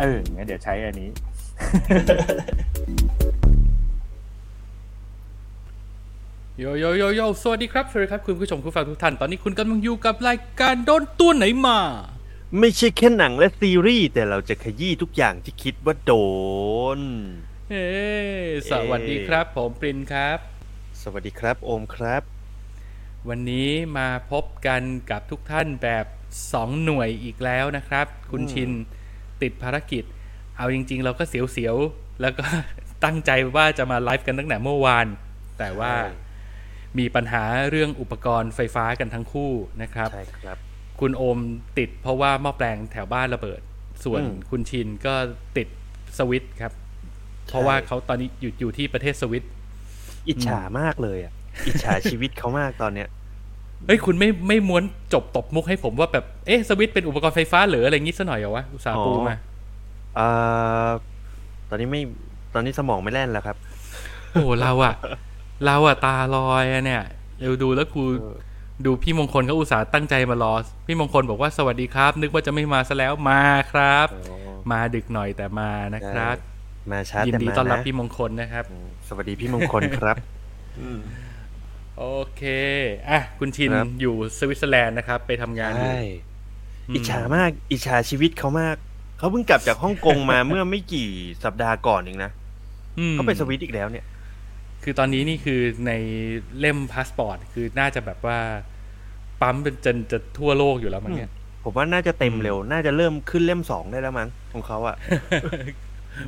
เอองั้นเดี๋ยวใช้อันนี้ โยโยโยโยสวัสดีครับสวัสดีครับ คุณผู้ชมผู้ฟังทุกท่าน ตอนนี้คุณกำลังอยู่กับรายการโดนตัวไหนมา ไม่ใช่แค่หนังและซีรีส์แต่เราจะขยี้ทุกอย่างที่คิดว่าโดนเฮ้สวัสดีครับ ผมปรินครับ สวัสดีครับ โอมครับ วันนี้มาพบกันกับทุกท่านแบบ2หน่วยอีกแล้วนะครับ คุณชิน ติดภารกิจ เอาจริง ๆ เราก็เสียวๆ แล้วก็ตั้งใจว่าจะมาไลฟ์กันตั้งแต่เมื่อวาน แต่ว่าใช่มีปัญหาเรื่องอุปกรณ์ไฟฟ้ากันทั้งคู่นะครับใช่ครับคุณโอมติดเพราะว่าหม้อแปลงแถวบ้านระเบิด ส่วนอืมคุณชินก็ติดสวิตช์ครับ เพราะว่าเขาตอนนี้อยู่อยู่ที่ประเทศสวิต อิจฉามากเลยอะ อิจฉาชีวิตเขามากตอนเนี้ย เฮ้ยคุณไม่ไม่ม้วนจบตบมุกให้ผมว่าแบบเอ๊ะสวิตช์เป็นอุปกรณ์ไฟฟ้าเหรืออะไรงี้ซะหน่อยเหรอวะอุตส่าห์ปูมาเอ่อตอนนี้ไม่ตอนนี้สมองไม่แล่นแล้วครับ โอ้เราอะเราอะตาลอยอะเนี่ยเดี๋ยวดูแล้วกูเออดูพี่มงคลก็อุตส่าห์ตั้งใจมารอ พี่มงคลบอกว่าสวัสดีครับ นึกว่าจะไม่มาซะแล้วมาครับอ๋อมาดึกหน่อยแต่มานะครับ มาช้ายินแต่ดีมาต้อนรับนะพี่มงคลนะครับ สวัสดีพี่มงคลครับ โอเค อะ คุณชินครับ อยู่สวิตเซอร์แลนด์นะครับ ไปทำงานอยู่ใช่อืมอิจฉามากอิจฉาชีวิตเขามาก เขาเพิ่งกลับจากฮ่องกงมาเมื่อไม่กี่สัปดาห์ก่อนเองนะอืมเขาไปสวิตอีกแล้วเนี่ย คือตอนนี้นี่คือในเล่มพาสปอร์ต คือน่าจะแบบว่า ปั๊มเป็นจนจะทั่วโลกอยู่แล้วมั้งเนี่ย ผมว่าน่าจะเต็มเร็ว น่าจะเริ่มขึ้นเล่มสองได้แล้วมั้งของเขาอะ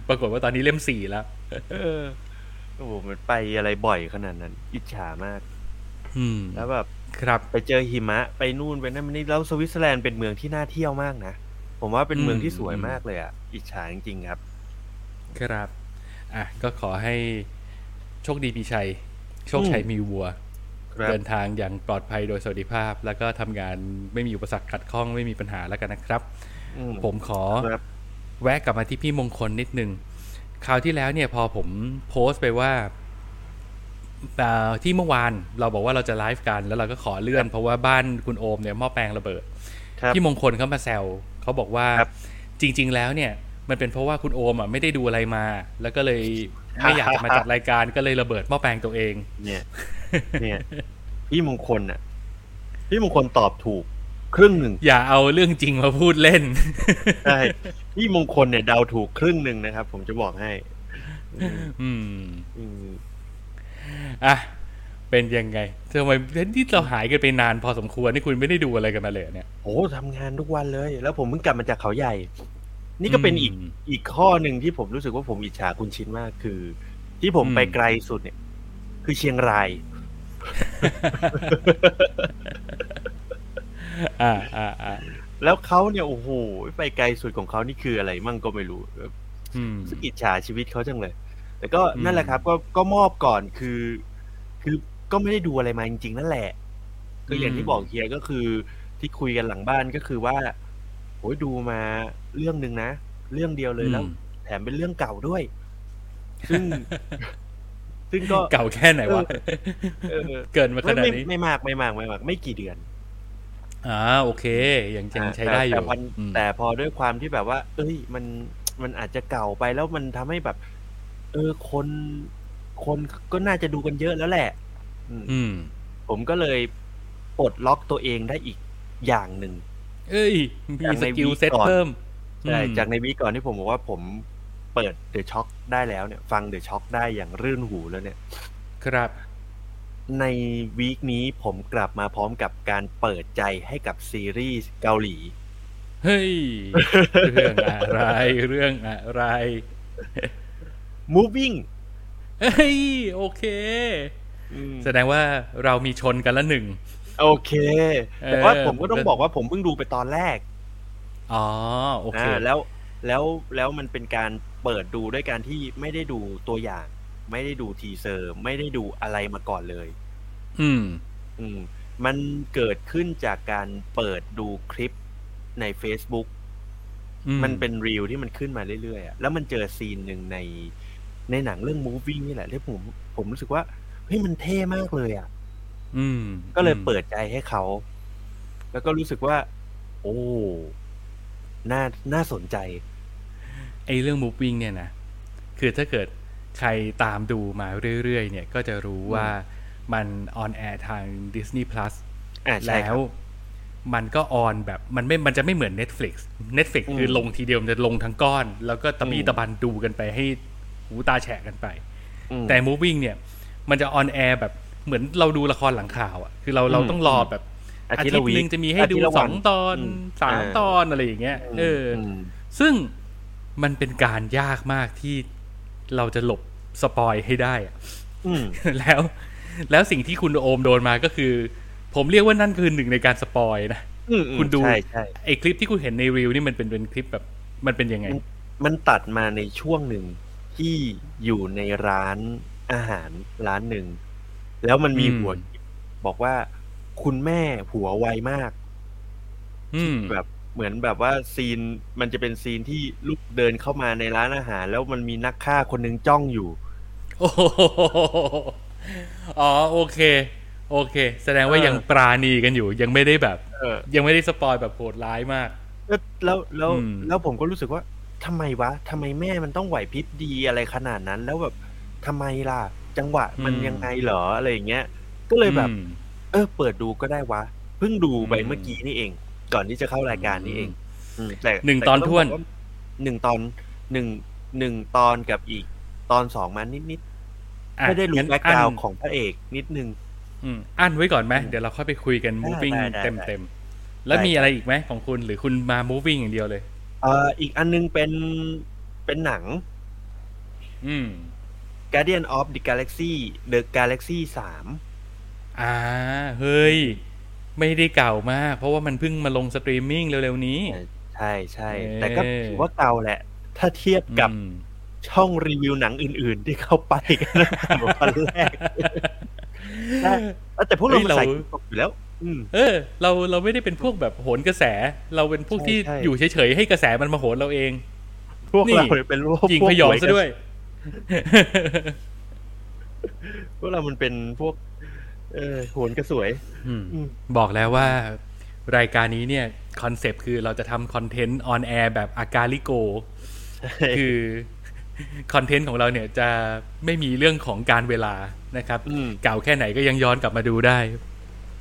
ปรากฏว่าตอนนี้เล่มสี่แล้ว เออโอ้โหมันไปอะไรบ่อยขนาดนั้น อิจฉามากอืม แล้วแบบครับไปเจอหิมะ ไปนู่นไปนั่นไปนี่แล้วสวิตเซอร์แลนด์เป็นเมืองที่น่าเที่ยวมากนะ ผมว่าเป็นเมืองที่สวยมากเลยอะอิจฉาจริงๆครับ ครับ อะ ก็ขอให้โชคดีมีชัย โชคชัยมีวัวครับเดินทางอย่างปลอดภัยโดยสวัสดิภาพ แล้วก็ทำงานไม่มีอุปสรรคขัดข้องไม่มีปัญหาแล้วกันนะครับอืมผมขอครับแวะกลับมาที่พี่มงคลนิดนึง คราวที่แล้วเนี่ยพอผมโพสต์ไปว่าเอ่อ ที่เมื่อวานเราบอกว่าเราจะไลฟ์กัน แล้วเราก็ขอเลื่อน เพราะว่าบ้านคุณโอมเนี่ยหม้อแปลงระเบิดครับพี่มงคลเขามาแซวเขาบอกว่าครับจริง ๆ แล้วเนี่ยมันเป็นเพราะว่าคุณโอมอะไม่ได้ดูอะไรมา แล้วก็เลยไม่อยากจะมาจัดรายการก็เลยระเบิดหม้อแปลงตัวเอง เนี่ย เนี่ยพี่มงคลอะพี่มงคลตอบถูกครึ่งหนึ่งอย่าเอาเรื่องจริงมาพูดเล่นใช่พี่มงคลเนี่ยเดาถูกครึ่งหนึ่งนะครับ ผมจะบอกให้ อืม อืมอืมอะเป็นยังไงทำไมที่เราหายกันไปนานพอสมควรนี่คุณไม่ได้ดูอะไรกันมาเลยเนี่ยโอ้ทำงานทุกวันเลย แล้วผมเพิ่งกลับมาจากเขาใหญ่ นี่ก็เป็นอีกอืมอีกข้อหนึ่งที่ผมรู้สึกว่าผมอิจฉาคุณชินมากคือ ที่ผมอืมไปไกลสุดเนี่ย คือเชียงราย อ่าอ่าอ่าแล้วเขาเนี่ยโอ้โหไปไกลสุดของเขานี่คืออะไรมั่งก็ไม่รู้อืมรู้สึกอิจฉาชีวิตเขาจังเลย แต่ก็อืมนั่นแหละครับ ก็ก็มอบก่อนคือ คือก็ไม่ได้ดูอะไรมาจริงๆนั่นแหละก็อย่างที่บอกเฮียก็คือที่คุยกันหลังบ้านก็คือว่าโอ้ยดูมาเรื่องหนึ่งนะ เรื่องเดียวเลยแล้วอืมแถมเป็นเรื่องเก่าด้วย ซึ่ง ซึ่งก็เก่าแค่ไหนวะเออเกินมาขไม่นาดไม่นี้ไม่มากไม่มากไม่มาก ไม่กี่เดือนอ่าโอเคยังยังใช้ได้อแต่ยู่แต่พออืมแต่พอด้วยความที่แบบว่า เอ้ย มันมันอาจจะเก่าไปแล้วมันทำให้แบบ เออคน คนก็น่าจะดูกันเยอะแล้วแหละ อืม อืม ผมก็เลยปลดล็อกตัวเองได้อีกอย่างหนึ่ง เอ้ย มีจากสในกิลวีคเซ็ตก่อน เพิ่มใช่อืมจากใน week ก่อนที่ผมบอกว่าผมเปิด The Shock ได้แล้วเนี่ย ฟัง The Shock ได้อย่างรื่นหูแล้วเนี่ย ครับ ใน week นี้ผมกลับมาพร้อมกับการเปิดใจให้กับซีรีส์เกาหลี เฮ้ย เรื่องอะไร เรื่องอะไร moving เฮ้ยโอเคอืมแสดงว่าเรามีชนกันละหนึ่ง โอเค แต่ว่าเออผมก็ต้องบอกว่าผมเพิ่งดูไปตอนแรก อ๋อโอเคอ่าแล้วแล้วแล้วมันเป็นการเปิดดูด้วยการที่ไม่ได้ดูตัวอย่าง ไม่ได้ดู teaser ไม่ได้ดูอะไรมาก่อนเลย อืม อืม มันเกิดขึ้นจากการเปิดดูคลิปใน Facebook อืมันเป็นรีลที่มันขึ้นมาเรื่อยๆอะแล้วมันเจอ scene หนึ่งใน ในหนังเรื่อง moving นี่แหละที่ผมผมรู้สึกว่าเฮ้ยมันเท่มากเลยอะอืม ก็เลยเปิดใจให้เขา แล้วก็รู้สึกว่า โอ้น่าน่าสนใจไอ้เรื่อง moving เนี่ยนะคือถ้าเกิดใครตามดูมาเรื่อยๆเนี่ย ก็จะรู้ว่ามัน on air ทาง Disney Plus อ่าใช่แล้วครับมันก็ on แบบมันไม่ มันจะไม่เหมือน Netflix Netflix อืมคือลงทีเดียวมันจะลงทั้งก้อน แล้วก็ตะบี้อืมตะบันดูกันไปให้ หูตาแฉะกันไปอืมแต่ moving เนี่ย มันจะ on air แบบเหมือนเราดูละครหลังข่าวอะคือเราเราอืมต้องรอแบบอาทิทิตตย์ละ week หนึ่งจะมีให้ดูอาทิตย์ละสวัอนงตอนอืมสามอ่าตอนอะไรอย่างเงี้ยเอออืมซึ่งมันเป็นการยากมากที่เราจะหลบ spoil ให้ได้อะอืมแล้ว แล้วสิ่งที่คุณโอมโดนมาก็คือ ผมเรียกว่านั่นคือหนึ่งในการสปอยนะอืมอืมคุณดูใช่ใช่ไอคลิปที่คุณเห็นในรีวนี่มันเป็นเป็นคลิปแบบ มันเป็นยังไง มันตัดมาในช่วงหนึ่ง ที่อยู่ในร้านอาหารร้านหนึ่ง แล้วมันมีอืม หัวบอกว่าคุณแม่หัวไวมาก อืม แบบเหมือนแบบว่าซีนมันจะเป็นซีนที่ลูกเดินเข้ามาในร้านอาหาร แล้วมันมีนักฆ่าคนหนึ่งจ้องอยู่ โอ้โหอ๋อโอเค โอเค แสดงว่าเออ ยังปราณีกันอยู่ ยังไม่ได้แบบ เออ ยังไม่ได้สปอยแบบโหดร้ายมาก แล้วแล้วแล้วอืม แล้วผมก็รู้สึกว่า ทำไมวะทำไมแม่มันต้องไหวพริบดีอะไรขนาดนั้น แล้วแบบทำไมล่ะ จังหวะมันยังไงเหรออะไรอย่างเงี้ย ก็เลยแบบอืมเออ เปิดดูก็ได้วะเพิ่งดูไปอืมเมื่อกี้นี่เอง ก่อนที่จะเข้ารายการนี้เองอืมแต่หนึ่งแตอนท้วนงบอกาหนึ่งตอนหนึ่งหนึ่งตอนกับอีก ตอนสองมานิดนิดๆอะไม่ได้รู้งั้น background ของพระเอกนิดนึงอืมอั้นไว้ก่อนไหมเดี๋ยวเราค่อยไปคุยกันได้ moving ได้ได้เต็มเต็มๆแล้วได้มีอะไรอีกไหมของคุณหรือคุณมา moving อย่างเดียวเลย เอ่ออีกอันนึงเป็นเป็นหนัง อืม Guardian of the Galaxy The Galaxy สามอ่า เฮ้ย ไม่ได้เก่ามาก เพราะว่ามันเพิ่งมาลงสตรีมมิ่งเร็วๆนี้ ใช่ใช่เอ่อแต่ก็ถือว่าเก่าแหละ ถ้าเทียบกับอืมช่องรีวิวหนังอื่น ๆ ที่เข้าไปกันนะวันแรกได้แต่พวกเราเฮ้ยเราใส่ตกอยู่แล้วอืม เออ เราเราไม่ได้เป็นพวกแบบโหนกระแส เราเป็นพวกใช่ที่ใช่อยู่เฉยๆให้กระแสมันมาโหนเราเอง พวกนี่เราเนี่ยเป็นพวกยิงพวกพยองหวซะด้วย พวกเรามันเป็นพวก เออโหนกระสวยอืมอืมบอกแล้วว่ารายการนี้เนี่ย concept คือเราจะทำ content on air แบบอกาลิโก คือ content ของเราเนี่ยจะไม่มีเรื่องของการเวลานะครับอืมเก่าแค่ไหนก็ยังย้อนกลับมาดูได้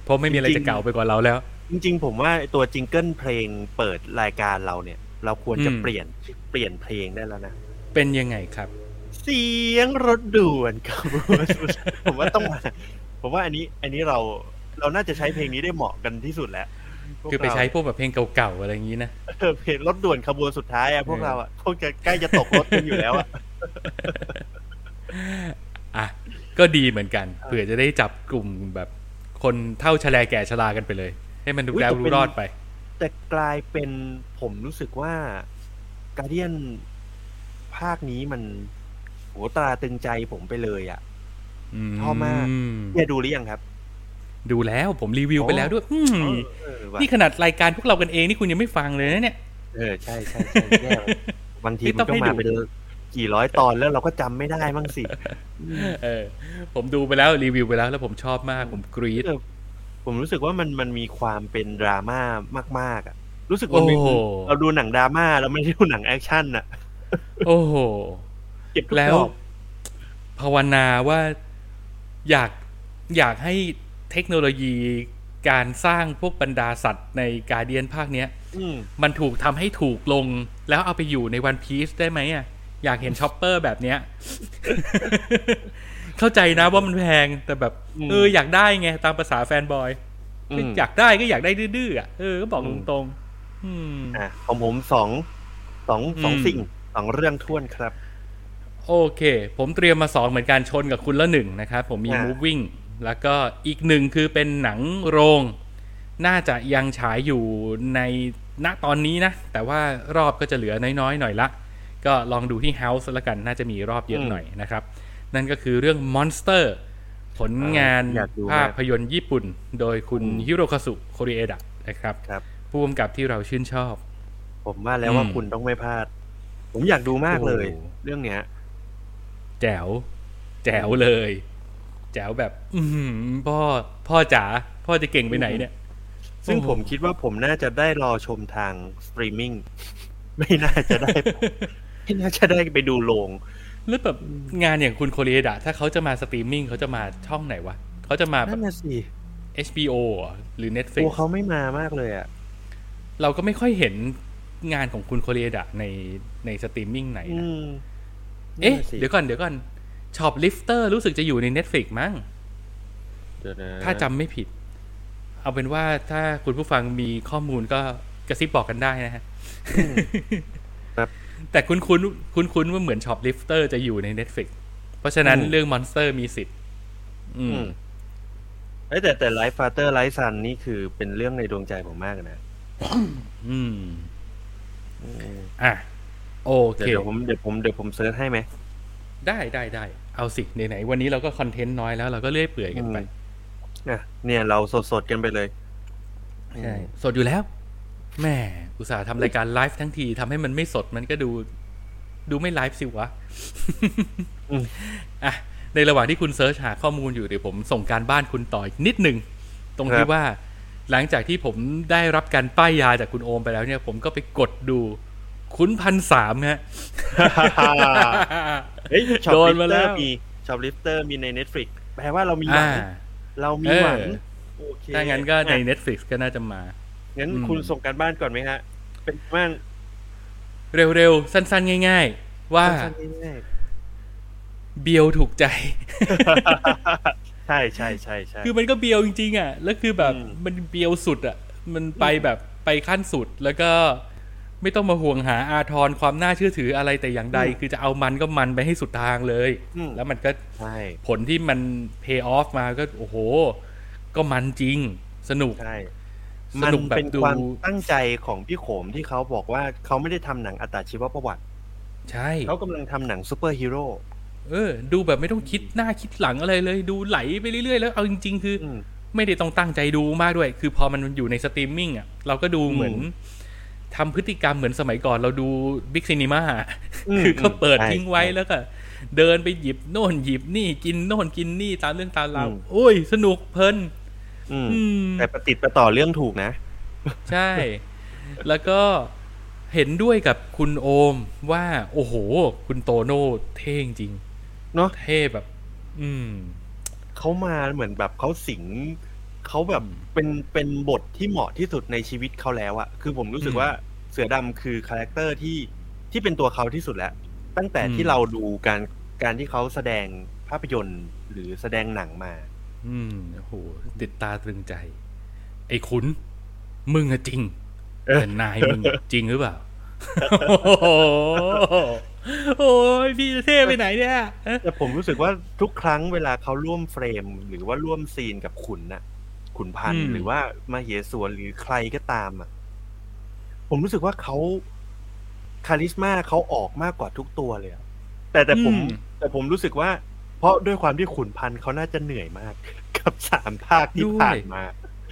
เพราะไม่มีอะไรจริงๆจะเก่าไปกว่าเราแล้ว จริง ๆ ผมว่าตัว jingle เพลงเปิดรายการเราเนี่ย เราควรจะอืมเปลี่ยนเปลี่ยนเพลงได้แล้วนะ เป็นยังไงครับ เสียงรถด่วนครับผมว่าต้องมาผมว่าอันนี้อันนี้เราเราน่าจะใช้เพลงนี้ได้เหมาะกันที่สุดแล้วพวกคือไปเราใช้พวกแบบเพลงเก่าๆอะไรอย่างนี้นะเออเพลงรถด่วนขบวนสุดท้ายอะพวกเออเราอะพวกจะใกล้จะตกรถกันอยู่แล้วอะอะก็ดีเหมือนกันเผื่อจะได้จับกลุ่มแบบ คนเท่าชะแลแก่ชรากันไปเลย ให้มันดูอุ๊ยแล้วแต่รู้เป็นรอดไป แต่กลายเป็นผมรู้สึกว่าการเดียนภาคนี้มันโหตราตรึงใจผมไปเลยอะชอบมากเฮียดูหรือยังครับ ดูแล้วผมรีวิวไปแล้วด้วยอืมเออว่ะนี่ขนาดรายการพวกเรากันเองนี่คุณยังไม่ฟังเลยนะเนี่ย เออใช่ใช่ใช่แย่ว่ะบางทีนี่มัต้อนงก็ให้มาดูเป็น กี่ร้อยตอนแล้วเราก็จำไม่ได้มั้งสิเออ ผมดูไปแล้วรีวิวไปแล้วแล้วผมชอบมากผมกรี๊ดเออผมรู้สึกว่ามันมันมีความเป็นดราม่ามาก ๆ อะ รู้สึกว่าโอ้โหเราดูหนังดราม่าเราไม่ได้ดูหนัง action อะ โอ้โหเก็บทุกแล้วดอกภาวนาว่าอยากอยากให้เทคโนโลยีการสร้างพวกบรรดาสัตว์ใน Guardian ภาคเนี้ยอืมมันถูกทำให้ถูกลง แล้วเอาไปอยู่ใน One Piece ได้ไหมอะ อยากเห็น Chopper แบบเนี้ย เข้าใจนะว่ามันแพงแต่แบบอืมเอออยากได้ไง ตามภาษา fanboyอืมอยากได้ก็อยากได้ดื้อๆอะเออก็บอกอืตมรงๆอืมอะของผมสองสองสองอืมสิ่งสองเรื่องท้วนครับ โอเค ผมเตรียมมาสองเหมือนกันชนกับคุณละหนึ่งนะครับ ผมมีอ่า moving แล้วก็อีกหนึ่งคือเป็นหนังโรง น่าจะยังฉายอยู่ในณตอนนี้นะ แต่ว่ารอบก็จะเหลือน้อยๆหน่อยละ ก็ลองดูที่ House แล้วกันน่าจะมีรอบเยอะหน่อยนะครับ นั่นก็คือเรื่อง Monster ผลงานอยากดูมากภาพยนตร์ญี่ปุ่น โดยคุณฮิโรคาสุโคเรเอดะนะครับครับผู้กำกับที่เราชื่นชอบ ผมว่าแล้วว่าอืมคุณต้องไม่พลาด ผมอยากดูมากเลยโอ้เรื่องเนี้ย แจ๋ว แจ๋วเลย แจ๋วแบบ อือหือพ่อพ่อจ๋าพ่อจะเก่งไปไหนเนี่ย ซึ่งโอ้โหผมคิดว่าผมน่าจะได้รอชมทางสตรีมมิ่งไม่น่าจะได้ ไม่น่าจะได้ไปดูโรงแล้วแบบงานอย่างคุณโคเรเอดะถ้าเขาจะมาสตรีมมิ่งเขาจะมาช่องไหนวะเขาจะมาแบนั่นน่ะสิ HBO เหรอหรือโอ้ Netflix เขาไม่มามากเลยอะเราก็ไม่ค่อยเห็นงานของคุณโคเรเอดะในในสตรีมมิ่งไหนอืมนะ เอ๊ะนั่นน่ะสิเดี๋ยวก่อนเดี๋ยวก่อน Shoplifters รู้สึกจะอยู่ใน Netflix มั้งเดี๋ยวนะถ้าจำไม่ผิด เอาเป็นว่าถ้าคุณผู้ฟังมีข้อมูลก็กระซิบบอกกันได้นะฮะครับ แต่คุณคุณคุณคุณว่าเหมือน Shoplifters จะอยู่ใน Netflix เพราะฉะนั้นอืมเรื่อง Monster มีสิทธิ์อืมอืมเอ้ยแต่แต่ Like Father, Like Son นี่คือเป็นเรื่องในดวงใจผมมากนะอืมอืมอะโอเคเดี๋ยวผมเดี๋ยวผมเดี๋ยวผม search ให้ไหม ได้ได้ได้ เอาสิไหนๆวันนี้เราก็ content น้อยแล้ว เราก็เรื่อยเปื่อยกันไปอืมอะเนี่ยเราสดสดๆกันไปเลย ใช่ สดอยู่แล้ว แหม่อุตส่าห์ทำรายการไลฟ์ทั้งทีทำให้มันไม่สดมันก็ดู ดูไม่ไลฟ์สิวะอืมอะในระหว่างที่คุณ search หาข้อมูลอยู่เดี๋ยวผมส่งการบ้านคุณต่ออีกนิดหนึ่งตรงที่ว่า หลังจากที่ผมได้รับการป้ายยาจากคุณโอมไปแล้วเนี่ย ผมก็ไปกดดูขุนพันธ์สามฮะเฮ้ยช็อปโดนลิฟมาเตแล้อวร์มมี Shoplifters มีใน Netflix แปลว่าเรามีหวัอ่างเรามีหวังเออโอเคถ้างั้นก็ในอะ Netflix ก็น่าจะมา งั้นอืมคุณส่งการบ้านก่อนไหมฮะ เป็นบ้างเร็วๆ สั้นๆ ง่าย ๆ ว่าสั้นๆง่ายเบียวถูกใจๆใช่ใช่ใช่ใช่คือมันก็เบียวจริงๆ อะ แล้วคือแบบอืมมันเบียวสุดอะ มันไปแบบไปขั้นสุดแล้วก็ไม่ต้องมาห่วงหาอาทรความน่าเชื่อถืออะไรแต่อย่างใด คือจะเอามันก็มันไปให้สุดทางเลยอืมแล้วมันก็ใช่ผลที่มัน pay off มาก็โอ้โห ก็มันจริง สนุกใช่ มันสนุกแบบเป็นดูความตั้งใจของพี่โขมที่เขาบอกว่าเขาไม่ได้ทำหนังอัตชีวประวัติ ใช่เขากำลังทำหนังซูเปอร์ฮีโร่เออ ดูแบบไม่ต้องคิดหน้าคิดหลังอะไรเลย ดูไหลไปเรื่อยๆ แล้วเอาจริง ๆ คืออืมไม่ได้ต้องตั้งใจดูมากด้วย คือพอมันอยู่ในสตรีมมิ่งอะเราก็ดูเหมือนทำพฤติกรรมเหมือนสมัยก่อนเราดูบิ๊กซีนีมาอืมคือเขาเปิดใช่ทิ้งไว้ใช่แล้วก็เดินไปหยิบโน่นหยิบนี่กินโน่นกินนี่ตามเรื่องตามราวอืมโอ้ย สนุกเพลินอืมอืม แต่ประติดประต่อเรื่องถูกนะ ใช่ แล้วก็เห็นด้วยกับคุณโอมว่า โอ้โห คุณโตโน่เท่จริงเนาะเท่แบบ อืมเขามาเหมือนแบบเขาสิงเขาแบบอืมเป็นเป็นบทที่เหมาะที่สุดในชีวิตเขาแล้วอะคือผมรู้สึกอืมว่าเสือดำคือ character ที่ที่เป็นตัวเขาที่สุดแล้ว ตั้งแต่อืมที่เราดูการการที่เขาแสดงภาพยนตร์หรือแสดงหนังมา อืมโอ้โหติดตาตรึงใจ ไอ้ขุน มึงอะจริงเออแต่นายมึงอะจริงหรือเปล่า โอ้โหโอ้ยพี่จะเท่ไปไหนเนี่ยฮะแต่ผมรู้สึกว่าทุกครั้งเวลาเขาร่วม frame หรือว่าร่วม scene กับขุนน่ะ ขุนพันอืธ์มหรือว่ามาเหสวนหรือใครก็ตามอะ ผมรู้สึกว่าเขาคาริสมาเขาออกมากกว่าทุกตัวเลยอะแต่แต่ผม แต่ผมรู้สึกว่า เพราะด้วยความที่ขุนพันธ์เขาน่าจะเหนื่อยมาก กับสามภาคที่ผ่านมา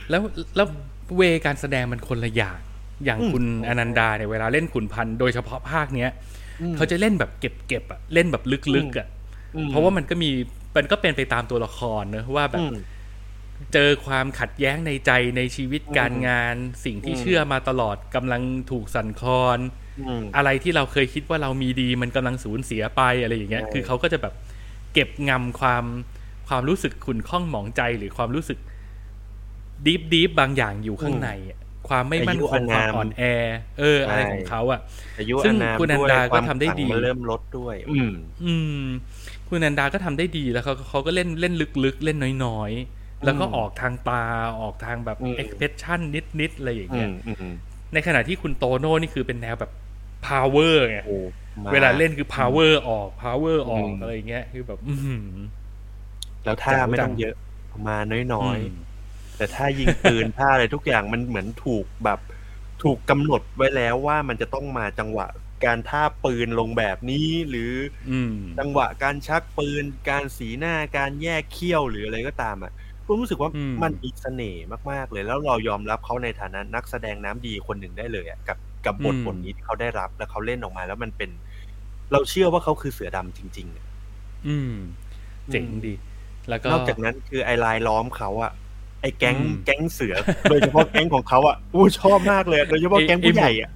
แล้วแล้วเวการแสดงมันคนละอย่าง อย่างอืมคุณอนันดาเนี่ยเวลาเล่นขุนพันธ์โดยเฉพาะภาคเนี้ยเขาจะเล่นแบบเก็บๆอะเล่นแบบลึกๆอะอืมเพราะว่ามันก็มีมันก็เป็นไปตามตัวละครเนอะว่าแบบอืมเจอความขัดแย้งในใจในชีวิตการงานสิ่งที่อืมเชื่อมาตลอดกำลังถูกสั่นคลอนอืมอะไรที่เราเคยคิดว่าเรามีดีมันกำลังสูญเสียไปอะไรอย่างเงี้ยใช่คือเขาก็จะแบบ เก็บงำความความรู้สึกขุ่นข้องหมองใจหรือความรู้สึกดีฟดีฟบางอย่างอยู่ข้างในอะความไม่มั่นคงความอ่อนแอ เออ อะไรของเขาอะอายุซึ่อางนามคุณอันด้วยดาก็ความทำได้ขลังดีมันเริ่มลดด้วย อืม อืม คุณนันดาก็ทำได้ดีแล้วเขาเขาก็เล่นเล่นลึกๆ เล่นน้อยๆ แล้วก็อืมออกทางตาออกทางแบบอืม expression นิดๆอะไรอย่างอืเงี้ยมอืมอืมในขณะที่คุณโตโน่นี่คือเป็นแนวแบบ power ไงโอ้ม เวลาเล่นคือ power ออก power ออกอืมอะไรอย่างเงี้ย คือแบบ อือหือแล้วท่าไม่ต้องเยอะมาน้อยมๆแต่ถ้ายิงปืนท่าอะไรทุกอย่างมันเหมือนถูกแบบ ถูกกำหนดไว้แล้วว่ามันจะต้องมาจังหวะการท่าปืนลงแบบนี้หรือ อืมจังหวะการชักปืน การสีหน้าการแยกเขี้ยวหรืออะไรก็ตามอะผมรู้สึกว่าอืมมันมีเสน่ห์มากๆเลย แล้วเรายอมรับเขาในฐานะนักแสดงน้ำดีคนหนึ่งได้เลยอะกับกับบทบทนี้ที่เขาได้รับแล้วเขาเล่นออกมา แล้วมันเป็น เราเชื่อว่าเขาคือเสือดำจริงๆอะอืม เจ๋งดี แล้วก็นอกจากนั้นคือไอลายล้อมเขาอะไอแก๊งอืมแก๊งเสือ โดยเฉพาะแก๊งของเขาอะอู้ชอบมากเลยอะโดยเฉพาะไอ้แก๊งไอ้ผู้หมวกใหญ่อะ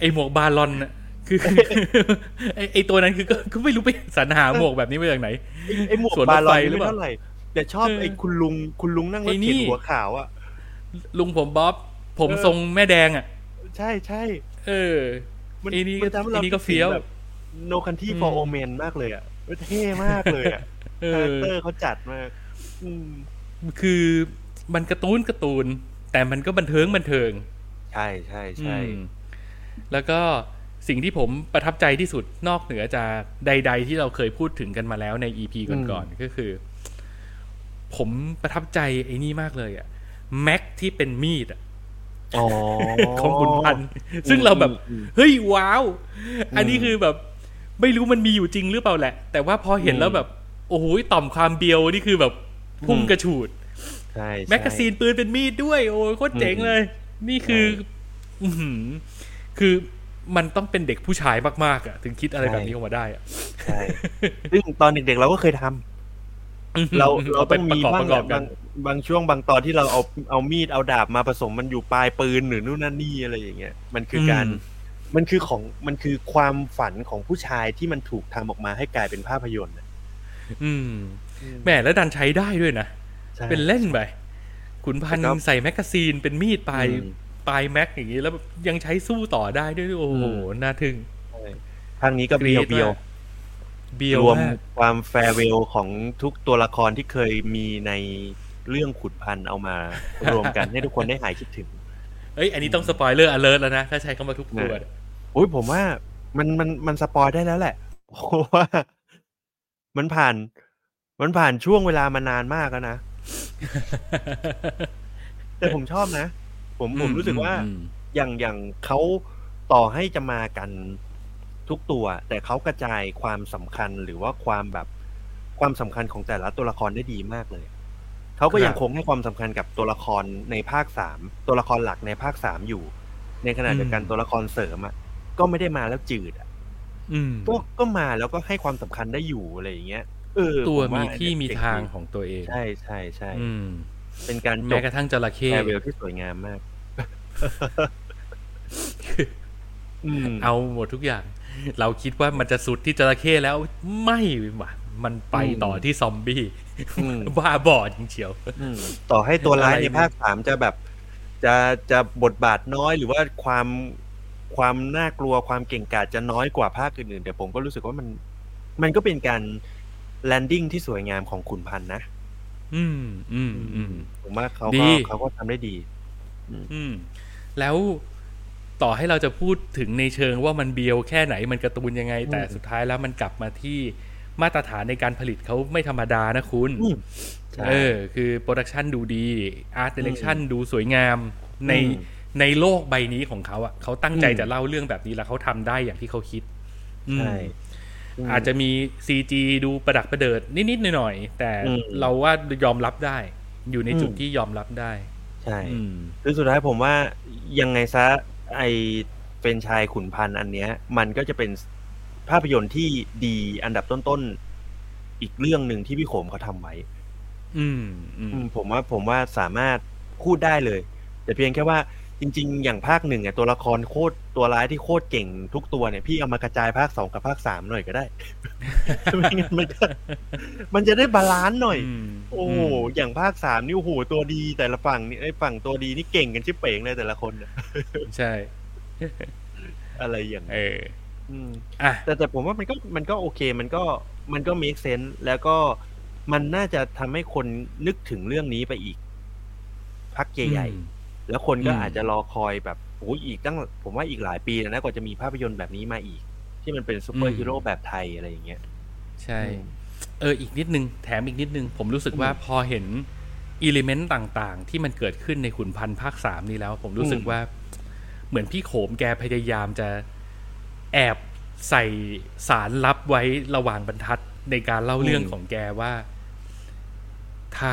ไอหมวกบาลอนน่ะคือไอไอตัวนั้นคือก็ก็ไม่รู้ไปสรรหาหมวกแบบนี้มาจากไหนไอ้ไอหมวกสวนรถบาลอนไฟนี่หรือไม่เปล่าเท่าไหร่แต่ชอบเออไอคุณลุงคุณลุงนั่งรไอ้ถนี่เข็นหัวขาวอะลุงผมบ๊อบ ผมเออทรงแม่แดงอะใช่ใช่เออมันไอ้นี่ก็มัทำให้เราไอ้นี่ก็เฟี้ยวแบบ โนคันที่อืมฟอร์โอเมนมากเลยอะเท่มากเลยอะเออ character เขาจัดมากอืมคือมันการ์ตูนการ์ตูน แต่มันก็บันเทิงบันเทิง ใช่ใช่ใช่อืมแล้วก็สิ่งที่ผมประทับใจที่สุดนอกเหนือจากใด ๆ ที่เราเคยพูดถึงกันมาแล้วใน EP ก่อนๆก็คือ ผมประทับใจไอ้นี่มากเลยอะ mag ที่เป็นมีดอะอ๋อของขุนพันธ์ซึ่งเราแบบอืมเฮ้ย ว้าว อันนี้คือแบบ ไม่รู้มันมีอยู่จริงหรือเปล่าแหละ แต่ว่าพอเห็นแล้วแบบ โอ้โหต่อมความเบียวนี่คือแบบพุ่งกระฉูดใช่ใช่แมกกาซีนปืนเป็นมีดด้วย โอ้ยโคตรเจ๋งเลย นี่คืออือหือคือมันต้องเป็นเด็กผู้ชายมากๆอะถึงคิดอะไรแบบนี้ออกมาได้อะใช่ซึ่งตอนเด็กๆเราก็เคยทำเราเราไปต้องประมีกอบบ้าปงระกอบอะกับานงบางช่วงบางตอนที่เราเอาเอามีดเอาดาบมาผสมมันอยู่ปลายปืนหรือนู่นนั่นนี่อะไรอย่างเงี้ย มันคือการอื มมันคือของมันคือความฝันของผู้ชายที่มันถูกทำออกมาให้กลายเป็นภาพยนตร์อะอืมแหมแล้วดันใช้ได้ด้วยนะใช่เป็นเล่นไปขุนพันธ์แล้วก็ใส่ magazine เป็นมีดปลายอืมปลาย mag อย่างนี้แล้วแบบยังใช้สู้ต่อได้ด้วยโอ้โหอืมน่าทึ่งใช่ภาคนี้ก็เบียวเบียวเบียวรวมมากความ farewell ของทุกตัวละครที่เคยมีในเรื่องขุนพันธ์เอามารวมกันให้ทุกคนได้หายคิดถึงเอ้ย อันนี้ต้อง spoiler alert แล้วนะ ถ้าใช้คำว่าทุกตัวนะ อุ้ยผมว่ามันมันมัน spoil ได้แล้วแหละเพราะว่ามันผ่าน มันผ่านช่วงเวลามานานมากแล้วนะ แต่ผมชอบนะ ผมผมรู้สึกว่าอืมอย่างอย่างเขาต่อให้จะมากันทุกตัว แต่เขากระจายความสำคัญหรือว่าความแบบความสำคัญของแต่ละตัวละครได้ดีมากเลยเขาก็ยังคงให้ความสำคัญกับตัวละครในภาคสามตัวละครหลักในภาคสามอยู่ ในขณะเดียวกันอืมตัวละครเสริมอะ ก็ไม่ได้มาแล้วจืดอะอืมก็ก็มาแล้วก็ให้ความสำคัญได้อยู่อะไรอย่างเงี้ย เออ ตัวผมีว่าที่มีเจ๋ทางดีของตัวเอง ใช่ใช่ใช่อืมเป็นการจแม้บกระทั่งจระเข้แฟร์เวลที่สวยงามมากอืมเอาหมดทุกอย่าง เราคิดว่ามันจะสุดที่จระเข้แล้วไม่ว่ะมันไปต่อที่ซอมบี้อืมบ้าบอจริงเชียวอืมต่อให้ตัวร้ายอะไรในภาคสามจะแบบ จะจะบทบาทน้อยหรือว่าความ ความน่ากลัวความเก่งกาจจะน้อยกว่าภาคอื่นๆแต่ผมก็รู้สึกว่ามัน มันก็เป็นการแลนดิ้งที่สวยงามของขุนพันธ์นะอืมอืมอืมผมว่าเขาดีก็เขาก็ทำได้ดี อืม แล้วต่อให้เราจะพูดถึงในเชิงว่ามันเบียวแค่ไหนมันการ์ตูนยังไง แต่สุดท้ายแล้วมันกลับมาที่มาตรฐานในการผลิตเขาไม่ธรรมดานะคุณอืมใช่เออ คือ production ดูดี art direction ดูสวยงามในอืม ในโลกใบนี้ของเขาอะเขาตั้งใจอืมจะเล่าเรื่องแบบนี้แล้วเขาทำได้อย่างที่เขาคิดอืมใช่มอาจจะมี CG ดูประดักประเดิดนิดๆหน่อยๆแต่อืมเราว่ายอมรับได้ อยู่ในจุดอืมที่ยอมรับได้ใช่อืมคือสุดท้ายผมว่ายังไงซะไอเป็นชายขุนพันธ์อันเนี้ย มันก็จะเป็นภาพยนตร์ที่ดีอันดับต้นๆ อีกเรื่องหนึ่งที่พี่โขมเขาทำไว้ อืมอืมอืมผมว่าผมว่าสามารถพูดได้เลย แต่เพียงแค่ว่า จริง ๆ อย่างภาคหนึ่งอะตัวละครโคตรตัวร้ายที่โคตรเก่งทุกตัวเนี่ยพี่เอามากระจายภาคสองกับภาคสามหน่อยก็ได้ ไม่งั้นมันก็มันจะได้ balance หน่อยอืมโอ้โหอย่างภาคสามนี่โอ้โหตัวดีแต่ละฝั่งนี่ไอ้ฝั่งตัวดีนี่เก่งกันชิบเป๋งเลยแต่ละคนน่ะใช่ อะไรอย่างเอนั้นอมอะแต่แต่ผมว่ามันก็มันก็โอเค มันก็มันก็ make sense แล้วก็มันน่าจะทำให้คนนึกถึงเรื่องนี้ไปอีกพักใหญ่ๆ แล้วคนก็อืมอาจจะรอคอยแบบโอ้ยอีกตั้ง ผมว่าอีกหลายปีแล้วนะกว่าจะมีภาพยนตร์แบบนี้มาอีก ที่มันเป็นซูเปอร์ฮีโร่แบบไทยอะไรอย่างเงี้ย ใช่อืมเอออีกนิดนึง แถมอีกนิดนึง ผมรู้สึกว่าพอเห็น element ต่างๆ ที่มันเกิดขึ้นในขุนพันธ์ภาคสามนี้แล้ว ผมรู้สึกอืมว่าเหมือนพี่โขมแกพยายามจะแอบใส่สารลับไว้ระหว่างบรรทัดในการเล่าเรื่องของแกว่า ถ้า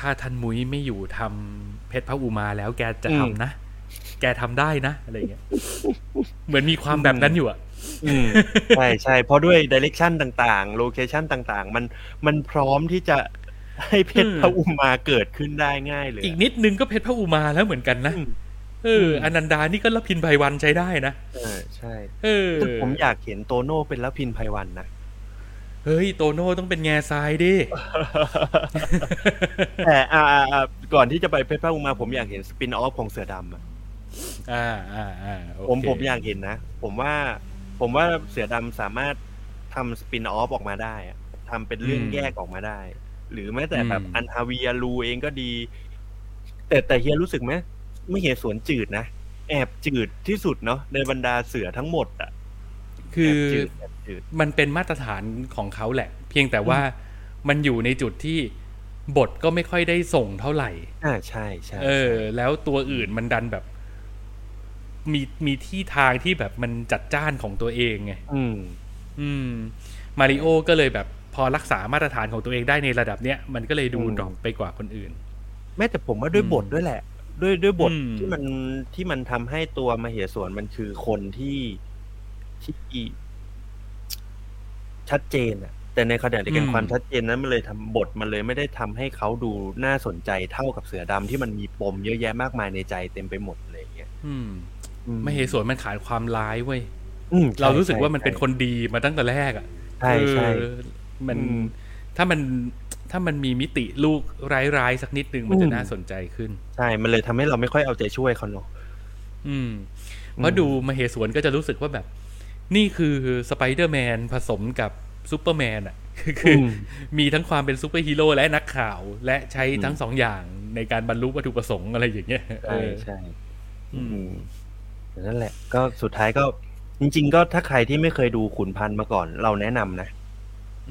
ถ้าท่านมุ้ยไม่อยู่ทำเพชรพระอุมาแล้วแกจะทำนะ แกทำได้นะอะไรเงี้ย เหมือนมีความแบบนั้นอยู่อะอืมใช่ใช่เพราะด้วยดิเรกชันต่างๆ โลเคชันต่างๆ มันมันพร้อมที่จะให้เพชรพระอุมาเกิดขึ้นได้ง่ายเลย อีกนิดนึงก็เพชรพระอุมาแล้วเหมือนกันนะอืมเออออนันดานี่ก็ละพินไพวันใช้ได้นะ เออใช่ เออแต่ผมอยากเห็นโตโน่เป็นละพินไพวันนะ เฮ้ยโตโน่ต้องเป็นแง่ทรายดิแต่อ่าอ่าอ่าก่อนที่จะไปเพชรพระอุมาผมอยากเห็นสปินออฟของเสือดำอะอ่าอ่าอ่าโอเคผมผมอยากเห็นนะ ผมว่า ผมว่าเสือดำสามารถทำสปินออฟออกมาได้อะทำเป็นเรื่องแยกออกมาได้ หรือแม้แต่แบบอันฮาวีอารูเองก็ดี แต่แต่เฮียรู้สึกไหมไม่เห็นสวนจืดนะ แอบจืดที่สุดเนาะในบรรดาเสือทั้งหมดอะ คือ แอบจืดแอบจืดมันเป็นมาตรฐานของเขาแหละ เพียงแต่ว่ามันอยู่ในจุดที่บทก็ไม่ค่อยได้ส่งเท่าไหร่อ่าใช่ใช่เออ แล้วตัวอื่นมันดันแบบ มีมีที่ทางที่แบบมันจัดจ้านของตัวเองไงอืม อืมมาริโอก็เลยแบบพอรักษามาตรฐานของตัวเองได้ในระดับเนี้ยมันก็เลยดูอืมดรอปไปกว่าคนอื่น แม้แต่ผมว่าด้วยอืมบทด้วยแหละ ด้วยด้วยบทอืมที่มันที่มันทำให้ตัวมาเหสวนมันคือคนที่ที่ ชัดเจนอะแต่ในขณะเดียวกันความชัดเจนนั้นมันเลยทำบทมันเลยไม่ได้ทำให้เขาดูน่าสนใจเท่ากับเสือดำที่มันมีปมเยอะแยะมากมายในใจเต็มไปหมดอะไรอย่างเงี้ยอืมอืไม่เหสวนมันขาดความร้ายเว้ยอืมใช่เรารู้สึกว่ามันใช่เป็นคนดีมาตั้งแต่แรกอะใช่ใช่เออมันอืมถ้ามันถ้ามันมีมิติลูกร้ายๆสักนิดนึงมันอืจะมน่าสนใจขึ้น ใช่ มันเลยทำให้เราไม่ค่อยเอาใจช่วยเขาเนาะอืมเพราะดูมเหศวรก็จะรู้สึกว่าแบบ นี่คือสไปเดอร์แมนผสมกับซูเปอร์แมนอะคือคืออมมีทั้งความเป็นซูเปอร์ฮีโร่และนักข่าว และใช้อืมทั้งสองอย่างในการบรรลุวัตถุประสงค์อะไรอย่างเงี้ยเอใช่อใช่อืมอืมแต่นั่นแหละ ก็สุดท้ายก็จริง ๆ ก็ถ้าใครที่ไม่เคยดูขุนพันธ์มาก่อน เราแนะนำนะ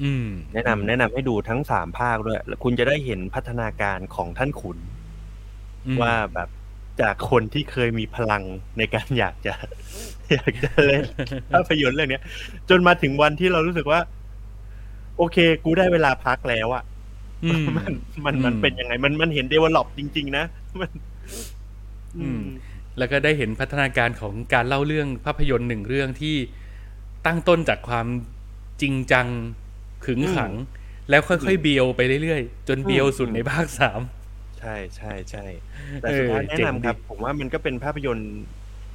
อืมแนะนำแนะนำให้ดูทั้งสามภาคด้วยแล้วคุณจะได้เห็นพัฒนาการของท่านขุนอืมว่าแบบ จากคนที่เคยมีพลังในการอยากจะ อยากจะเล่นภาพยนตร์เรื่องเนี้ยจนมาถึงวันที่เรารู้สึกว่า โอเค กูได้เวลาพักแล้วอะอืมมันมันมันอืมเป็นยังไง มันมันเห็นเดเวลลอปจริง ๆ นะมันอืมแล้วก็ได้เห็นพัฒนาการของการเล่าเรื่องภาพยนตร์หนึ่งเรื่องที่ตั้งต้นจากความจริงจังขึงขัง แล้วค่อยๆเบียวไปเรื่อยๆ จนเบียวสุดในภาคสาม ใช่ใช่ใช่แต่เออสุดท้ายแนะเจ๋งนำครับดีผมว่ามันก็เป็นภาพยนตร์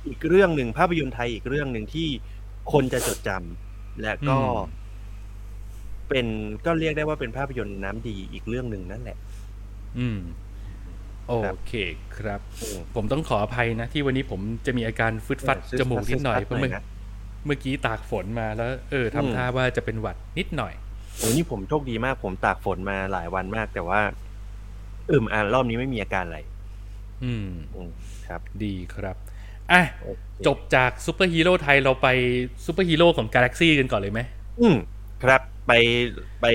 อีกเรื่องหนึ่งภาพยนตร์ไทยอีกเรื่องหนึ่งที่คนจะจดจำและก็เป็นก็เรียกได้ว่าเป็นภาพยนตร์น้ำดีอีกเรื่องหนึ่งนั่นแหละอืม โอครับเคครับ อืม ผมต้องขออภัยนะ ที่วันนี้ผมจะมีอาการฟึดฟัดเออจมูกนิดหน่อยฟึดเพฟัดราะเมื่อหน่อยนะ เมื่อกี้ตากฝนมาแล้ว เอออืม ทำท่าว่าจะเป็นหวัดนิดหน่อย โอ้นี่ผมโชคดีมากผมตากฝนมาหลายวันมาก แต่ว่า อืมอ่ารอบนี้ไม่มีอาการอะไร อืมอืมครับ ดีครับอะโอเคจบจากซูเปอร์ฮีโร่ไทยเราไปซูเปอร์ฮีโร่ของกาแล็กซี่กันก่อนเลยไหมอืมครับ ไปไป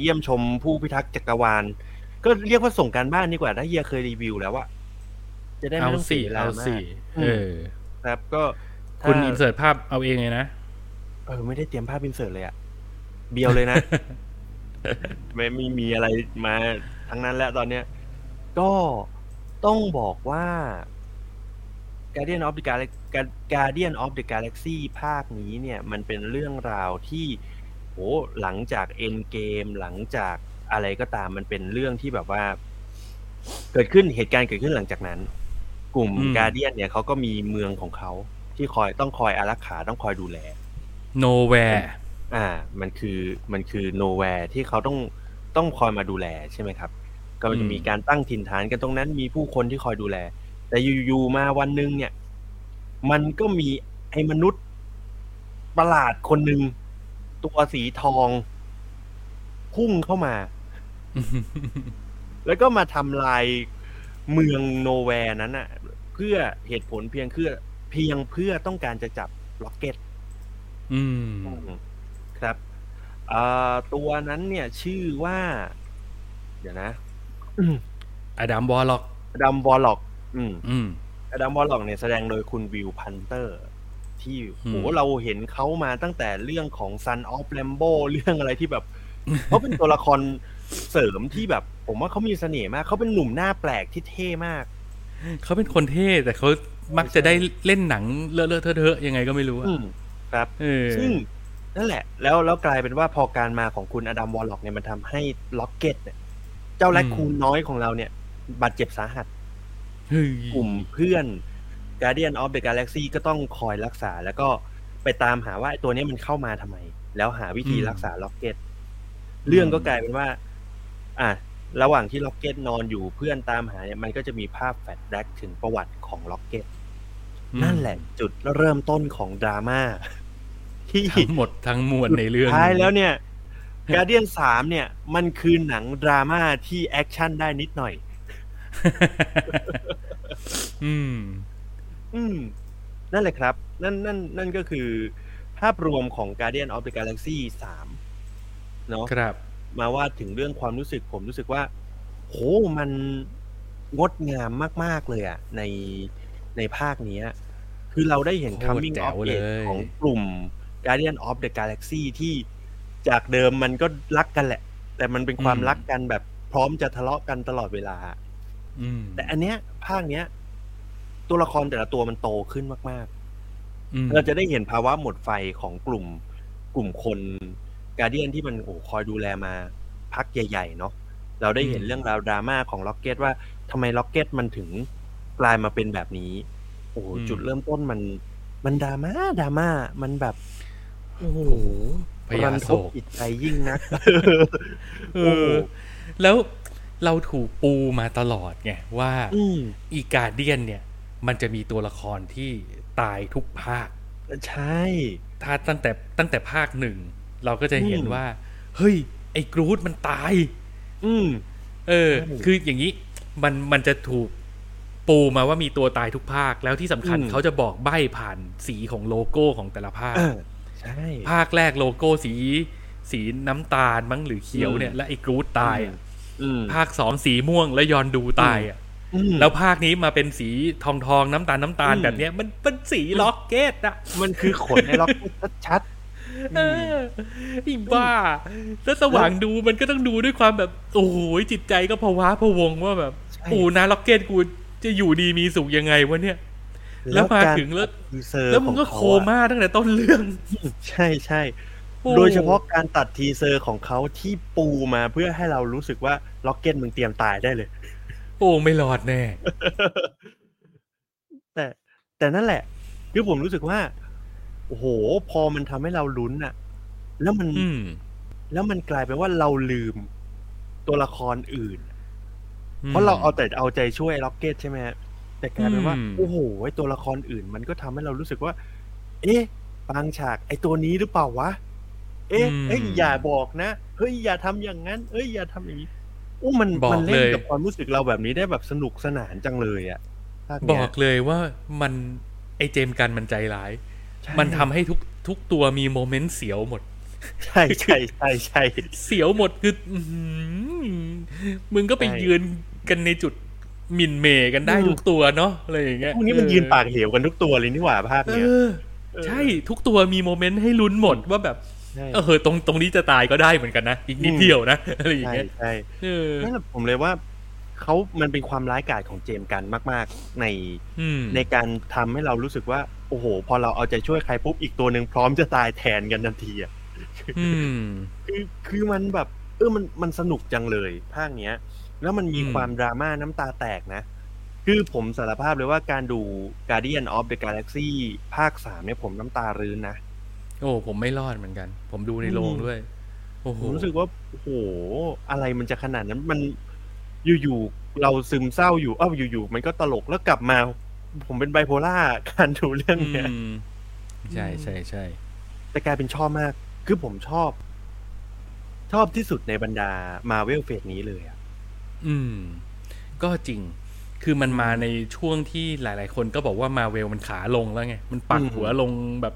เยี่ยมชมผู้พิทักษ์จักรวาล ก็เรียกว่าส่งการบ้านดีกว่าถ้าเฮียเคยรีวิวแล้วอะจะได้ไม่เอาต้องสิเสียเวลาเอามาสิกเออ ครับก็ถ้าคุณอินเสิร์ตภาพเอาเองเลยนะเออไม่ได้เตรียมภาพอินเสิร์ตเลยอะเบียวเลยนะ ไม่ไม่มีอะไรมา ทั้งนั้นแล้วตอนเนี้ยก็ต้องบอกว่า Guardian of the Galaxy Guardian of the Galaxy ภาคนี้เนี่ย มันเป็นเรื่องราวที่โหหลังจาก End Game หลังจากอะไรก็ตามมันเป็นเรื่องที่แบบว่า เกิดขึ้นเหตุการณ์เกิดขึ้นหลังจากนั้น กลุ่มอืม Guardian เนี่ยเขาก็มีเมืองของเขาที่คอยต้องคอยอารักขาต้องคอยดูแล nowhere อ่า มันคือมันคือ nowhere ที่เขาต้องต้องคอยมาดูแลใช่ไหมครับ ก็จะมีการตั้งถิ่นฐานกันตรงนั้นมีผู้คนที่คอยดูแล แต่อยู่ๆมาวันหนึ่งเนี่ย มันก็มีไอ้มนุษย์ประหลาดคนหนึ่งตัวสีทอง พุ่งเข้ามา แล้วก็มาทำลายเมืองโนแวร์นั้นอะเพื่อเหตุผลเพียงเพื่อเพียงเพื่อต้องการจะจับ Rocket อืม ครับอ่าตัวนั้นเนี่ยชื่อว่า เดี๋ยวนะ Adam Warlock Adam Warlock อืม อืมAdam Warlock เนี่ยแสดงโดยคุณ Will Poulter ที่โหเราเห็นเขามาตั้งแต่เรื่องของ Son of Rambow เรื่องอะไรที่แบบเขาเป็นตัวละครเสริมที่แบบ ผมว่าเขามีเสน่ห์มาก เขาเป็นหนุ่มหน้าแปลกที่เท่มาก เขาเป็นคนเท่แต่เขามักจะได้เล่นหนังเลอะเลอะเทอะเทอะยังไงก็ไม่รู้อะอืมครับเออซึ่งนั่นแหละ แล้วแล้วกลายเป็นว่าพอการมาของคุณ Adam Warlock เนี่ยมันทำให้ Rocket เนี่ย เจ้าแรคคูนน้อยของเราเนี่ยบาดเจ็บสาหัสเฮ้ยกลุ่มเพื่อน Guardian of the Galaxy ก็ต้องคอยรักษา แล้วก็ไปตามหาว่าไอ้ตัวเนี้ยมันเข้ามาทำไม แล้วหาวิธีรักษา Rocket เรื่องก็กลายเป็นว่า อะระหว่างที่ Rocket นอนอยู่เพื่อนตามหาเนี่ยมันก็จะมีภาพ flashback ถึงประวัติของ Rocket นั่นแหละจุดเริ่มต้นของดราม่าที่ทั้งหมดทั้งมวลในเรื่องท้ายแล้วเนี่ย Guardian สามเนี่ย มันคือหนังดราม่าที่แอคชั่นได้นิดหน่อย อืม อืม นั่นแหละครับ นั่นนั่น นั่นก็คือ ภาพรวมของ Guardian of the Galaxy สามเนาะครับ มาว่าถึงเรื่องความรู้สึกผมรู้สึกว่า โหมันงดงามมาก ๆ เลยอะในในภาคเนี้ยคือเราได้เห็นโคตร coming แจ๋ of วเลย age ของกลุ่ม Guardian of the Galaxy ที่ จากเดิมมันก็รักกันแหละ แต่มันเป็นความรักกันแบบพร้อมจะทะเลาะกันตลอดเวลาอืมแต่อันเนี้ย ภาคเนี้ย ตัวละครแต่ละตัวมันโตขึ้นมากอืมๆเราจะได้เห็นภาวะหมดไฟของกลุ่ม กลุ่มคนกาเดียนที่มันโอ้คอยดูแลมาพักใหญ่ๆเนาะเราได้เห็นอืมเรื่องราวดราม่าของล็อกเก็ตว่าทำไมล็อกเก็ตมันถึงกลายมาเป็นแบบนี้ โอ้โหจุดเริ่มต้นมัน มันดราม่าดราม่ามันแบบ โอ้โห พยารันโศทบกจิตใจยิ่งนักเออ แล้วเราถูกปูมาตลอดไงว่าอืมอีกาเดียนเนี่ย มันจะมีตัวละครที่ตายทุกภาค ใช่ ถ้าตั้งแต่ตั้งแต่ภาคหนึ่ง เราก็จะเห็นอืมว่า เฮ้ย ไอ้กรูดมันตาย อืม เออใช่คืออย่างนี้ มันมันจะถูกปูมาว่ามีตัวตายทุกภาค แล้วที่สำคัญอืมเขาจะบอกใบ้ผ่านสีของโลโก้ของแต่ละภาคเออ ใช่ภาคแรกโลโก้สี สีน้ำตาลมั้งหรือเขียวเนี่ยอืมและไอ้ Groot ตายอะอืมภาคสองสีม่วงแล้ว Yondu ตายอะอืมแล้วภาคนี้มาเป็นสีทองทองๆน้ำตาลน้ำตาลอืมแบบเนี้ย มันเป็นสี Rocket อะ มันคือขนใน Rocket ชัดเออไอีบ้าแล้วสว่างดูมันก็ต้องดูด้วยความแบบ โอ้โหจิตใจก็ภาวะพะวงว่าแบบใช่โอ้นาล็อกเก็ตกูจะอยู่ดีมีสุขยังไงวะเนี่ยๆ แล้วมาการถึงแล้วทีเซอร์แล้วมันก็ของโคเขาอะม่าตั้งแต่ต้นเรื่อง ใช่ใช่โอ้โดยเฉพาะการตัดทีเซอร์ของเขาที่ปูมาเพื่อให้เรารู้สึกว่าล็อกเก็ตมึงเตรียมตายได้เลย โอ้ไม่รอดแน่ แต่แต่นั่นแหละคือผมรู้สึกว่า โอ้โห พอมันทำให้เราลุ้นอะแล้วมันอืมแล้วมันกลายเป็นว่าเราลืมตัวละครอื่น เพราะเราเอาแต่เอาใจช่วยล็อกเก็ตใช่ไหมฮะ แต่กลายเป็นว่าอืมโอ้โหไอตัวละครอื่น มันก็ทำให้เรารู้สึกว่า เอ๊ะบางฉาก ไอตัวนี้หรือเปล่าวะ เอ๊ะเอ้ยอย่าบอกนะเฮ้ยอย่าทำอย่างนั้น เอ้ยอย่าทำอย่างนี้อู้มันบอกมันเล่นเลยกับความรู้สึกเราแบบนี้ได้แบบสนุกสนานจังเลยอะภาคบเนี้ยอกเลยว่ามันไอเจมส์กันมันใจร้ายใช่มันทำให้ทุกทุกตัวมีโมเมนต์เสียวหมด ใช่ใช่ใช่ใช่เสียวหมดคืออื้อหือมึงก็ไปใช่ยืนกันในจุดห มิ่นเมกันได้อืมทุกตัวเนาะอะไรอย่างเงี้ยพวกนี้มันยืนปากเหวกันทุกตัวเลยนี่หว่าภาคเอเนี้ยอใช่ทุกตัวมีโมเมนต์ให้ลุ้นหมดว่าแบบใช่เออตรงตรงนี้จะตายก็ได้เหมือนกันนะอีกนิดอืมเดียวนะอะไรอย่างใช่เงี้ยใช่เออนั่นแหละผมเลยว่าเขามันเป็นความร้ายกาจของเจมส์กันมาก ๆ ในอืมในการทำให้เรารู้สึกว่า โอ้โห พอเราเอาใจช่วยใครปุ๊บอีกตัวหนึ่งพร้อมจะตายแทนกันทันทีอะอืมคือคือมันแบบ เออมันมันสนุกจังเลยภาคเนี้ย แล้วมันมีอืมความดราม่าน้ำตาแตกนะ คือผมสารภาพเลยว่าการดู Guardian of the Galaxy ภาคสามเนี่ยผมน้ำตารื้นนะ โอ้ผมไม่รอดเหมือนกัน ผมดูในโรงอืมด้วยโอ้โหผมรู้สึกว่าโอ้โห อะไรมันจะขนาดนั้นมันอยู่ๆเราซึมเศร้าอยู่เอ้าอยู่ๆมันก็ตลกแล้วกลับมา ผมเป็นไบโพล่าการดูเรื่องเนี้ยอืมใช่ใช่ใช่แต่กลายเป็นชอบมาก คือผมชอบ ชอบที่สุดในบรรดามาเวลเฟสนี้เลยอะ อืม ก็จริง คือมันมาในช่วงที่หลาย ๆ คนก็บอกว่ามาเวลมันขาลงแล้วไง มันปักหัวลงแบบ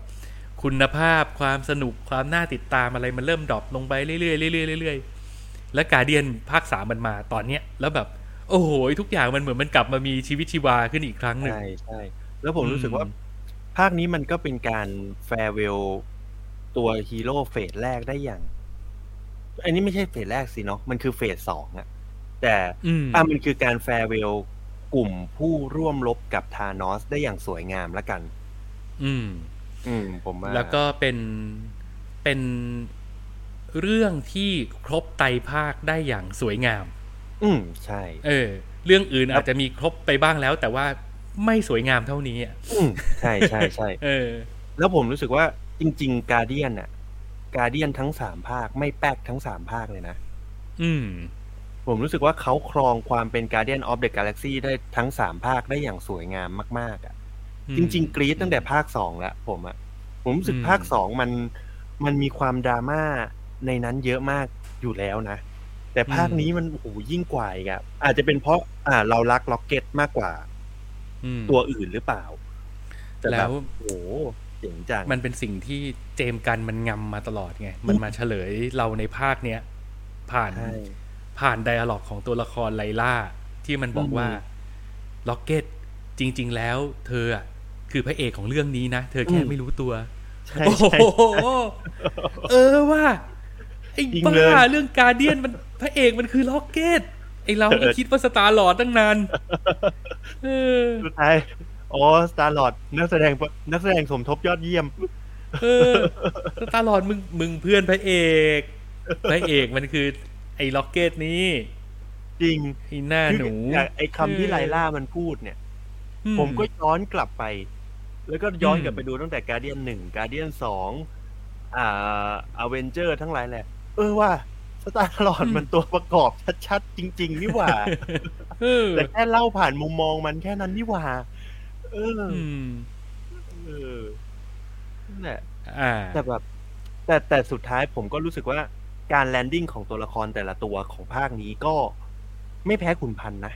คุณภาพความสนุกความน่าติดตามอะไรมันเริ่ม drop ลงไปเรื่อยๆเรื่อยๆเรื่อยๆแล้ว Guardian ภาคสามมันมาตอนเนี้ย แล้วแบบ โอ้โหทุกอย่างมันเหมือนมันกลับมามีชีวิตชีวาขึ้นอีกครั้งหนึ่งใช่ใช่แล้วผมอืมรู้สึกว่า ภาคนี้มันก็เป็นการ farewell ตัวฮีโร่ phase แรกได้อย่าง อันนี้ไม่ใช่ phase แรกสิเนาะมันคือ phase สองอะ แต่อืมอะมันคือการ farewellกลุ่มผู้ร่วมรบกับธานอสได้อย่างสวยงามละกัน อืม อืม ผมว่าแล้วก็เป็นเป็นเรื่องที่ครบไตรภาคได้อย่างสวยงาม อืมใช่ เออ เรื่องอื่นอาจจะมีครบไปบ้างแล้วแต่ว่าไม่สวยงามเท่านี้อะอืมใช่ใช่ใช่เออ แล้วผมรู้สึกว่าจริง ๆ การเดียนอะการเดียนทั้งสามภาคไม่แป๊กทั้งสามภาคเลยนะ อืม ผมรู้สึกว่าเขาครองความเป็น Guardian of the Galaxy ได้ทั้งสามภาคได้อย่างสวยงามมาก ๆอะจริง ๆ กรี๊ดตั้งแต่ภาคสองแล้วผมอะผมรู้สึกอืมภาคสองมันมันมีความดราม่าในนั้นเยอะมากอยู่แล้วนะ แต่ภาคนี้มันโอ้โหยิ่งกว่าอีกอะอาจจะเป็นเพราะอ่าเรารักล็อกเก็ตมากกว่าอืมตัวอื่นหรือเปล่าแต่แล้แบบวโอ้โหเจ๋งจังมันเป็นสิ่งที่James Gunn มันงำมาตลอดไง มันมาเฉลยเราในภาคเนี้ยผ่านใช่ ผ่าน dialogue ของตัวละคร Lylla ที่มันบอกอืมว่า Rocket จริง ๆ แล้ว เธออะคือพระเอกของเรื่องนี้นะ เธอแค่ไม่รู้ตัวใช่โอ้ใช่โหเออว่าไอ้จริงบ้าเลยเรื่อง Guardian มันพระเอกมันคือ Rocket ไอเราก็คิดว่า Star-Lord ตั้งนานเออสุดท้ายอ๋อ Star-Lord นักแสดงนักแสดงสมทบยอดเยี่ยมเออ Star-Lord มึงมึงเพื่อนพระเอก พระเอกมันคือ ไอ้ Rocket นี้จริงไอ้หน้าหนูคืออย่างไอ้คำที่เออไลล่ามันพูดเนี่ยอืผมก็ย้อนกลับไป แล้วก็ย้อนอืมกลับไปดูตั้งแต่ Guardian หนึ่ง Guardian สองอ่า Avenger ทั้งหลายแหละ เออว่า Star-Lord มันตัวประกอบชัดๆ จริง ๆ นี่หว่าเออแต่แค่เล่าผ่านมุมมองมันแค่นั้นนี่หว่า เอออืมเออนั่นแหละอ่าแต่แบบ แต่แต่สุดท้ายผมก็รู้สึกว่า การแลนดิ้งของตัวละครแต่ละตัวของภาคนี้ก็ไม่แพ้ขุนพันธ์นะ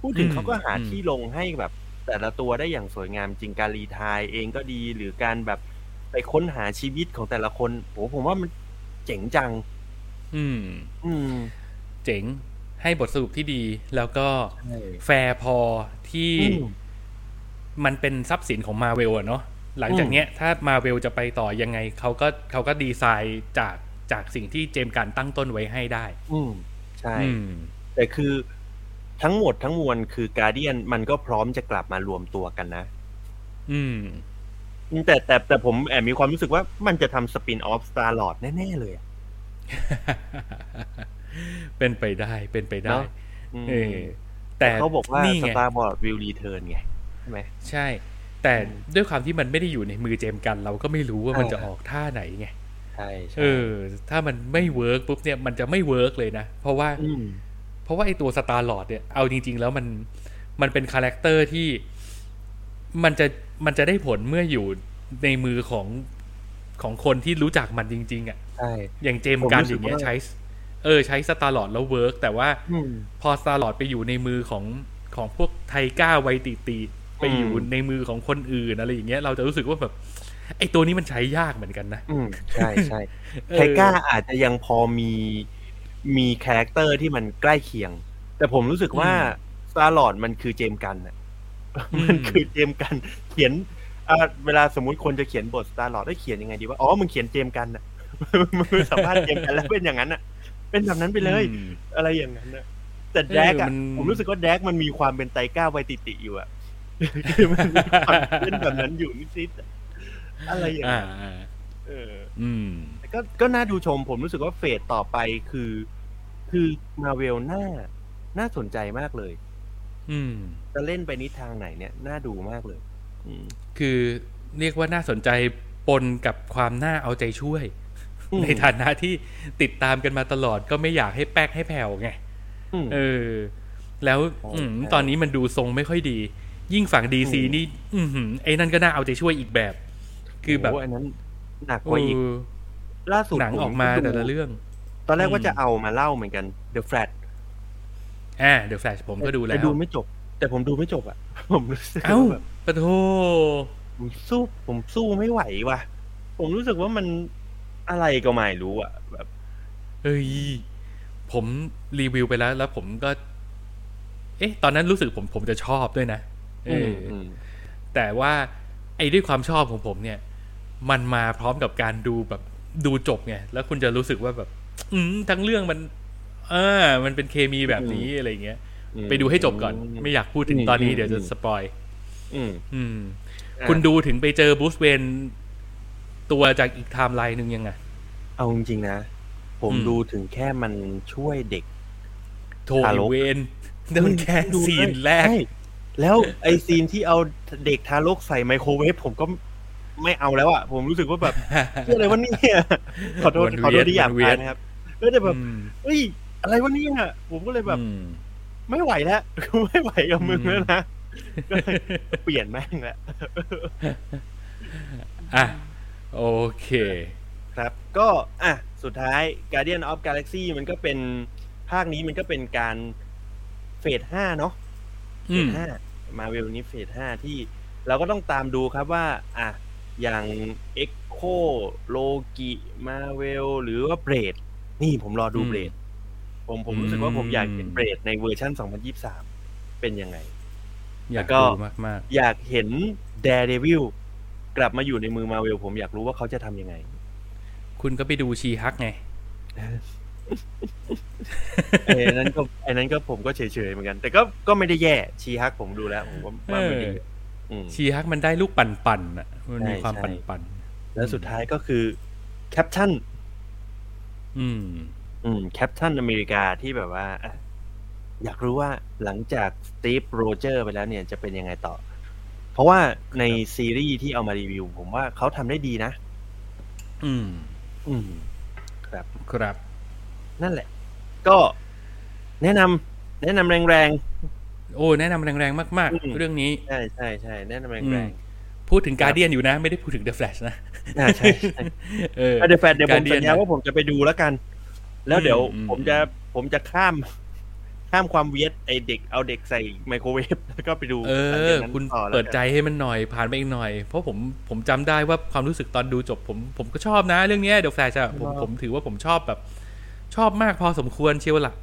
พูดถึงอืมเขาก็หาอืมที่ลงให้แบบ แต่ละตัวได้อย่างสวยงามจริงการรีไทายเองก็ดีหรือการแบบไปค้นหาชีวิตของแต่ละคนโหผมว่ามันเจ๋งจัง อืม อืม เจ๋งให้บทสรุปที่ดี แล้วก็ใช่แฟร์พอที่อืมมันเป็นทรัพย์สินของมาเวลอะเนาะหลังจากอืมเนี้ย ถ้ามาเวลจะไปต่อยังไงเขาก็เขาก็ดีไซน์จาก จากสิ่งที่ James Gunn ตั้งต้นไว้ให้ได้ อืมใช่อืมแต่คือทั้งหมดทั้งมวลคือ Guardian มันก็พร้อมจะกลับมารวมตัวกันนะ อืม แต่แต่แต่ผมแอบมีความรู้สึกว่ามันจะทำ spin-off Star-Lord แน่ ๆ เลยอะเป็นไปได้เป็นไปได้เนอะอืมเออแต่เขาบอกว่านี่ไง Star-Lord will return ไงใช่ไหมใช่ แต่อืมด้วยความที่มันไม่ได้อยู่ในมือ James Gunn เราก็ไม่รู้ว่ามันอ่าจะออกท่าไหนไง ใช่ใช่เออ ถ้ามันไม่ work ปุ๊บเนี่ยมันจะไม่ work เลยนะ เพราะว่าอืมเพราะว่าไอตัว Star-Lord เนี่ยเอาจริง ๆ แล้วมันมันเป็น character ที่มันจะมันจะได้ผลเมื่ออยู่ในมือของของคนที่รู้จักมันจริง ๆ อะใช่อย่างเจมส์กันผมรู้อสึกย่างเงี้ยว่าใช้ เออ ใช้ Star-Lord แล้ว work แต่ว่าอืมพอ Star-Lord ไปอยู่ในมือของของพวก Taika Waititi ไปอยู่อืมในมือของคนอื่นอะไรอย่างเงี้ยเราจะรู้สึกว่าแบบ ไอตัวนี้มันใช้ยากเหมือนกันนะ อืมใช่ใช่เออ Taikaอาจจะยังพอมีมี character ที่มันใกล้เคียง แต่ผมรู้สึกว่า Star-Lord มันคือ James Gunn อะอืมมันคือ James Gunn เขียนอ่าเวลาสมมุติคนจะเขียนบท Star-Lord ได้เขียนยังไงดีว่าอ๋อมึงเขียน James Gunn อะมึงสัมภาษณ์ James Gunn แล้วเป็นอย่างนั้นอะเป็นแบบนั้นไปเลยอืมอะไรอย่างนั้นนะแต่แดกอะเออมันผมรู้สึกว่าแดกมันมีความเป็น Taika Waititi อยู่อะคือมันมีความเป็นแบบนั้นอยู่นิดๆ อะอะไรอย่างอ่านั้นอ่าเอออืม แต่ก็ก็น่าดูชมผมรู้สึกว่า phase ต่อไปคือ คือมาเวลน่าน่าสนใจมากเลย อืม จะเล่นไปนิดทางไหนเนี่ยน่าดูมากเลย อืม คือเรียกว่าน่าสนใจปนกับความน่าเอาใจช่วย อืม ในฐานะที่ติดตามกันมาตลอดก็ไม่อยากให้แป๊กให้แผ่วไงมเออ แล้วใช่อืมใช่ตอนนี้มันดูทรงไม่ค่อยดี ยิ่งฝั่งดีซีอืม นี่ อือหือไอ้นั่นก็น่าเอาใจช่วยอีกแบบ คือแบบโอันนั้นหนักกว่าอีกเออล่าสุดหนังผออกมาดูแต่ละเรื่อง ตอนแรกว่าอืมจะเอามาเล่าเหมือนกัน The Flat อ่าเดอะแฟลชผมก็ดูแล้วต่ดูไม่จบ แต่ผมดูไม่จบอะ ผมรู้สึกเอ้าว่าแบบปะโทผมสู้ผมสู้ไม่ไหวว่ะ ผมรู้สึกว่ามันอะไรก็ไม่รู้อะ แบบเอ้ยผมรีวิวไปแล้ว แล้วผมก็ เอ๊ะ ตอนนั้นรู้สึกผมผมจะชอบด้วยนะเอออมแต่ว่า ไอ้ด้วยความชอบของผมเนี่ย มันมาพร้อมกับการดูแบบดูจบไงแล้วคุณจะรู้สึกว่าแบบ อืมทั้งเรื่องมันอ่ามันเป็นเคมีแบบนี้อะไรเงี้ยอืมไปดูให้จบก่อน ไม่อยากพูดถึงตอนนี้อืมเดี๋ยวจะอืมสปอยอืมอืมอะคุณดูถึงไปเจอบรูซเวนตัวจากอีกไทม์ไลน์หนึ่งยังไงเอาจริงๆนะ ผมอืมดูถึงแค่มันช่วยเด็กโททารกเวนนั่นมันแค่ดูซีนได้แรกใช่แล้วไอซีนที่เอาเด็กทารกใส่ไมโครเวฟผมก็ ไม่เอาแล้วอะผมรู้สึกว่าแบบเรื่องอะไรวะเนี่ยขอโทษมันขอโทษที่หยาบมันเวีคายนนะครับก็จะแบบอืมเฮ้ยอะไรวะเนี่ยผมก็เลยแบบอืมไม่ไหวแล้วไม่ไหวกับมึงอืมแล้วนะก็เลยเปลี่ยนแม่งแล้วอะโอเค ครับก็อะสุดท้าย Guardian of Galaxy มันก็เป็นภาคนี้มันก็เป็นการ phase ห้าเนาะ อืม phase ห้ามาเวลนี้ phase ห้าที่เราก็ต้องตามดูครับว่า อะ อย่าง Echo Loki Marvel หรือว่า Blade นี่ผมรอดูอืม Blade ผมผมรู้สึกว่าผมอยากเห็น Blade ในเวอร์ชัน2023 เป็นยังไง อยากแล้วก็ดูมากอยากเห็น Daredevil กลับมาอยู่ในมือมาเวลผมอยากรู้ว่าเขาจะทำยังไงๆคุณก็ไปดู She-Hulk ไงไอ้นั้นก็ไอ้นั้นก็ผมก็เฉยๆเหมือนกัน แต่ก็ก็ไม่ได้แย่ She-Hulk ผมดูแล้ว ผมว่าว่าไม่ดีเอออืม She-Hulk มันได้ลูกปั่นๆอะ มันมีใช่ความใช่ปั่นแล้วสุดท้ายก็คือแคปชั่นๆอืม อืม Captain America ที่แบบว่าอะอยากรู้ว่าหลังจาก Steve Rogers ไปแล้วเนี่ยจะเป็นยังไงต่อ เพราะว่าในซีรีส์ที่เอามารีวิว ผมว่าเขาทำได้ดีนะ อืม อืม ครับครับ นั่นแหละ ก็แนะนำแนะนำแรง โอ้แนะนำแรงๆมากอืมๆเรื่องนี้ๆใช่ใช่ใช่แนะนำแรอืงมพูดถึงการเดียนอยู่นะ ไม่ได้พูดถึงเดอะแฟลชนะๆอ่าใช่ใช่เออเดี๋ยวแฟนเดี๋ยวผม Guardian สัญญาว่าผมจะไปดูแล้วกัน แล้วเดี๋ยวอืมผมจะผมจะข้ามข้ามความเวียดไอเด็กเอาเด็กใส่ไมโครเวฟแล้วก็ไปดูเอหลังอจากนั้นคุณต่อแล้วเปิดกันใจให้มันหน่อยผ่านไปอีกหน่อย เพราะผมผมจำได้ว่าความรู้สึกตอนดูจบผมผมก็ชอบนะ เรื่องเนี้เดอะแฟลชอะผมผมถือว่าผมชอบแบบ ชอบมากพอสมควรเชียวล่ะ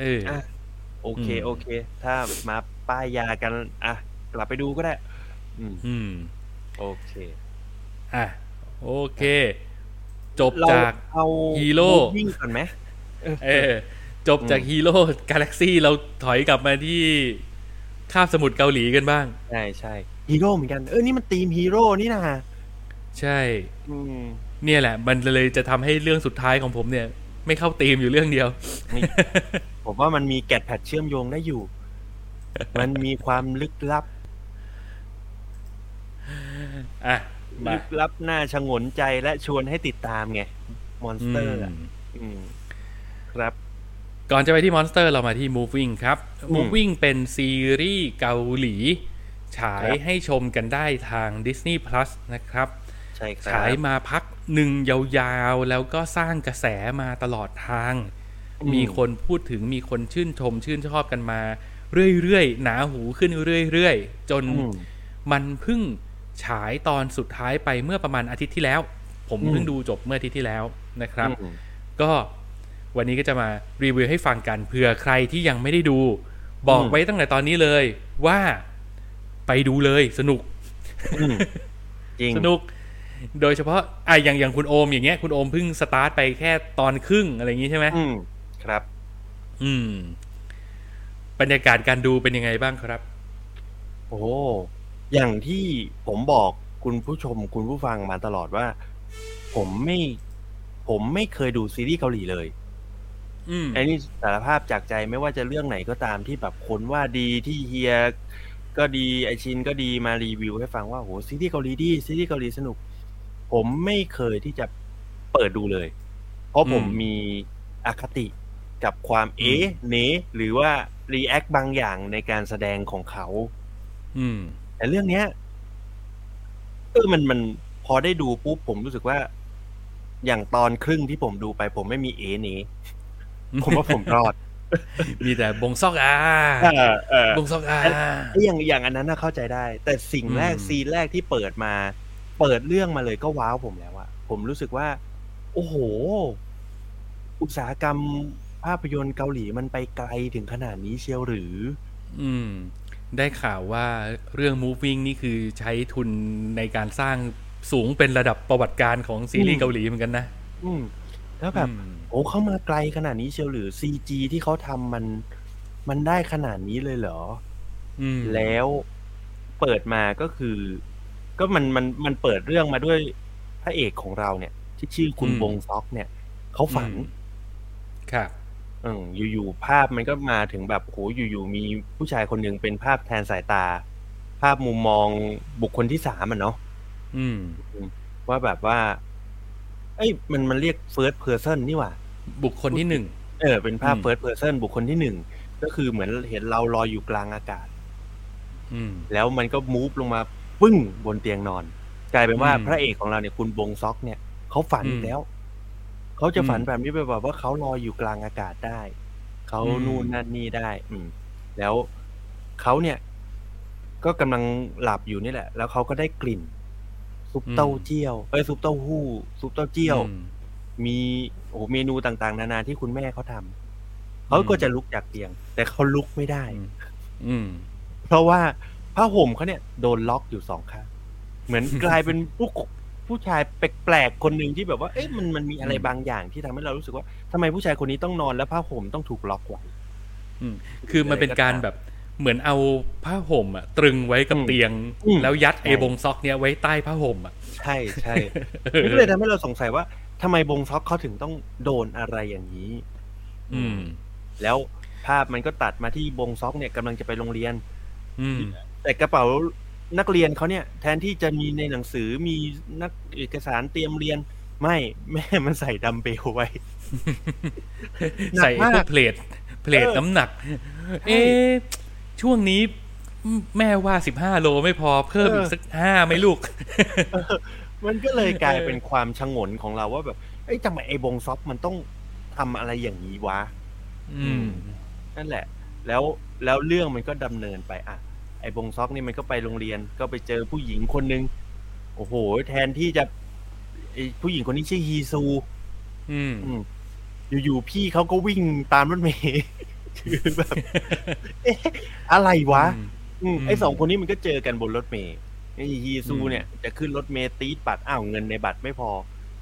เอออะ โอเคอืมโอเค ถ้ามาป้ายยากัน อะ กลับไปดูก็ได้ อืมอืมโอเค อะ โอเค จบเราจากเอาฮีโร่วิ่งก่อนไหมเออ จบจากอืมฮีโร่กาแล็กซี่เราถอยกลับมาที่คาบสมุทรเกาหลีกันบ้าง ใช่ใช่ฮีโร่เหมือนกัน เออ นี่มันทีมฮีโร่นี่นะใช่อืมเนี่ยแหละ มันเลยจะทำให้เรื่องสุดท้ายของผมเนี่ย ไม่เข้าธีมอยู่เรื่องเดียวนี่ ผมว่ามันมีแกดแพดเชื่อมโยงได้อยู่ มันมีความลึกลับ อะมาลึกลับน่าฉงนใจและชวนให้ติดตามไง Monster อะอืมครับ ก่อนจะไปที่ Monster เรามาที่ Moving ครับอืม Moving เป็นซีรีส์เกาหลี ฉายครับให้ชมกันได้ทาง Disney Plus นะครับใช่ครับฉายมาพักหนึ่งยาวๆ แล้วก็สร้างกระแสมาตลอดทางอื มมีคนพูดถึงมีคนชื่นชมชื่นชอบกันมา เรื่อยๆหนาหูขึ้นเรื่อยๆ จนอืมมันเพิ่งฉายตอนสุดท้ายไปเมื่อประมาณอาทิตย์ที่แล้ว ผมอืมเพิ่งดูจบเมื่ออาทิตย์ที่แล้วนะครับอืมก็วันนี้ก็จะมารีวิวให้ฟังกันเผื่อใครที่ยังไม่ได้ดู บอกอืมไว้ตั้งแต่ตอนนี้เลยว่าไปดูเลยสนุกอืมจริงสนุก โดยเฉพาะอะอย่างอย่างคุณโอมอย่างเงี้ยคุณโอมเพิ่งสตาร์ทไปแค่ตอนครึ่งอะไรอย่างงี้ใช่ไหมอืม ครับ อืม บรรยากาศการดูเป็นยังไงบ้างครับ โอ้อย่างที่ผมบอกคุณผู้ชม คุณผู้ฟังมาตลอดว่า ผมไม่ ผมไม่เคยดูซีรีส์เกาหลีเลยอืมไอ้นี่สารภาพจากใจไม่ว่าจะเรื่องไหนก็ตามที่แบบคนว่าดีที่เฮียก็ดีไอชินก็ดีมารีวิวให้ฟังว่าโหซีรีส์เกาหลีดีซีรีส์เกาหลีสนุก ผมไม่เคยที่จะเปิดดูเลย เพราะผมอืมมีอคติ กับความเอ๊ะเนะหรือว่ารีแอคบางอย่างในการแสดงของเขา อืม แต่เรื่องเนี้ยเออมันมันพอได้ดูปุ๊บผมรู้สึกว่า อย่างตอนครึ่งที่ผมดูไป ผมไม่มีเอเนี้ผมว่าผมรอด มีแต่บงซอกอาเออเออบงซอกอาไอ้อย่างอย่างอันนั้นน่ะเข้าใจได้ แต่สิ่งแรกอืมซีนแรกที่เปิดมา เปิดเรื่องมาเลยก็ว้าวผมแล้วอะผมรู้สึกว่า โอ้โห อุตสาหกรรม ภาพยนตร์เกาหลีมันไปไกลถึงขนาดนี้เชียวหรือ อืม ได้ข่าวว่าเรื่อง moving นี่คือใช้ทุนในการสร้างสูงเป็นระดับประวัติการของซีรีส์เกาหลีเหมือนกันนะ อืม แล้วแบบอืมโอ้เข้ามาไกลขนาดนี้เชียวหรือซีจีที่เขาทำมันมันได้ขนาดนี้เลยเหรอ อืม แล้วเปิดมาก็คือ ก็มันมันมันเปิดเรื่องมาด้วยพระเอกของเราเนี่ย ที่ชื่อคุณบงซอกเนี่ย เขาฝันอืมครับ อืมอยู่ๆภาพมันก็มาถึงแบบโหอยู่ๆมีผู้ชายคนหนึ่งเป็นภาพแทนสายตา ภาพมุมมองบุคคลที่สามอะเนาะอืม ว่าแบบว่า เอ้ยมันมันเรียก first person นี่หว่า บุคคลที่หนึ่งเออ เป็นภาพอืม first person บุคคลที่หนึ่งก็คือเหมือนเห็นเราลอยอยู่กลางอากาศอืมแล้วมันก็มูฟลงมาปึ้งบนเตียงนอน กลายเป็นว่าอืมพระเอกของเราเนี่ยคุณบงซอกเนี่ยเขาฝันอืมอีกแล้ว เขาจะฝันอืมแบบนี้ไปแบบว่าเขาลอยอยู่กลางอากาศได้ เขาอืมนู่นนั่นนี่ได้ อืม แล้วเขาเนี่ย ก็กำลังหลับอยู่นี่แหละ แล้วเขาก็ได้กลิ่น ซุปเต้าเจี้ยว เอ้ย ซุปเต้าหู้ ซุปเต้าเจี้ยวอืมมี โอ้โหเมนูต่าง ๆ นานาที่คุณแม่เขาทำ เขาก็จะลุกจากเตียง แต่เขาลุกไม่ได้ อืม อืม เพราะว่าผ้าห่มเขาเนี่ยโดนล็อกอยู่สองข้าง เหมือนกลายเป็นผู้ ผู้ชายแปลกๆคนหนึ่งที่แบบว่า เอ๊ะมันมันมีอะไรอืมบางอย่างที่ทำให้เรารู้สึกว่าทำไมผู้ชายคนนี้ต้องนอนแล้วผ้าห่มต้องถูกล็อกไว้ อืมคือมันเป็นการแบบเหมือนเอาผ้าห่มอะตรึงไว้กับอืมเตียง อืมแล้วยัดใช่ ไอ้บงซอกเนี้ยไว้ใต้ผ้าห่มอะใช่ใช่มันก็เลยทำให้เราสงสัยว่าทำไมบงซอกเขาถึงต้องโดนอะไรอย่างนี้ อืม แล้วภาพมันก็ตัดมาที่บงซอกเนี่ยกำลังจะไปโรงเรียน อืม แต่กระเป๋า นักเรียนเขาเนี่ย แทนที่จะมีในหนังสือมีนักเอกสารเตรียมเรียน ไม่แม่มันใส่ดัมเบลไว้หนักใส่ไอ้พวมากกเพลทเพลทเออน้ำหนัก เอ๊ะช่วงนี้แม่ว่าสิบห้าโลไม่พอเพิ่มอีกสักห้าไหมลูก มันก็เลยกลายเออเป็นความชงนของเราว่าแบบเอ้ยทำไมไอ้บงซอกมันต้องทำอะไรอย่างนี้วะ อืม นั่นแหละ แล้วแล้วเรื่องมันก็ดำเนินไปอะ ไอ้บงซอกนี่มันก็ไปโรงเรียนก็ไปเจอผู้หญิงคนหนึ่งโอ้โห แทนที่จะไอ้ผู้หญิงคนนี้ชื่อฮีซู อืม อืมอยู่ๆพี่เขาก็วิ่งตามรถเมย์คือแบบเอ๊ะอะไรวะ อืมอืมไอ้สองคนนี้มันก็เจอกันบนรถเมย์ไอ้ฮีซูอืมเนี่ย จะขึ้นรถเมย์ตีดบัตรอ้าวเงินในบัตรไม่พอ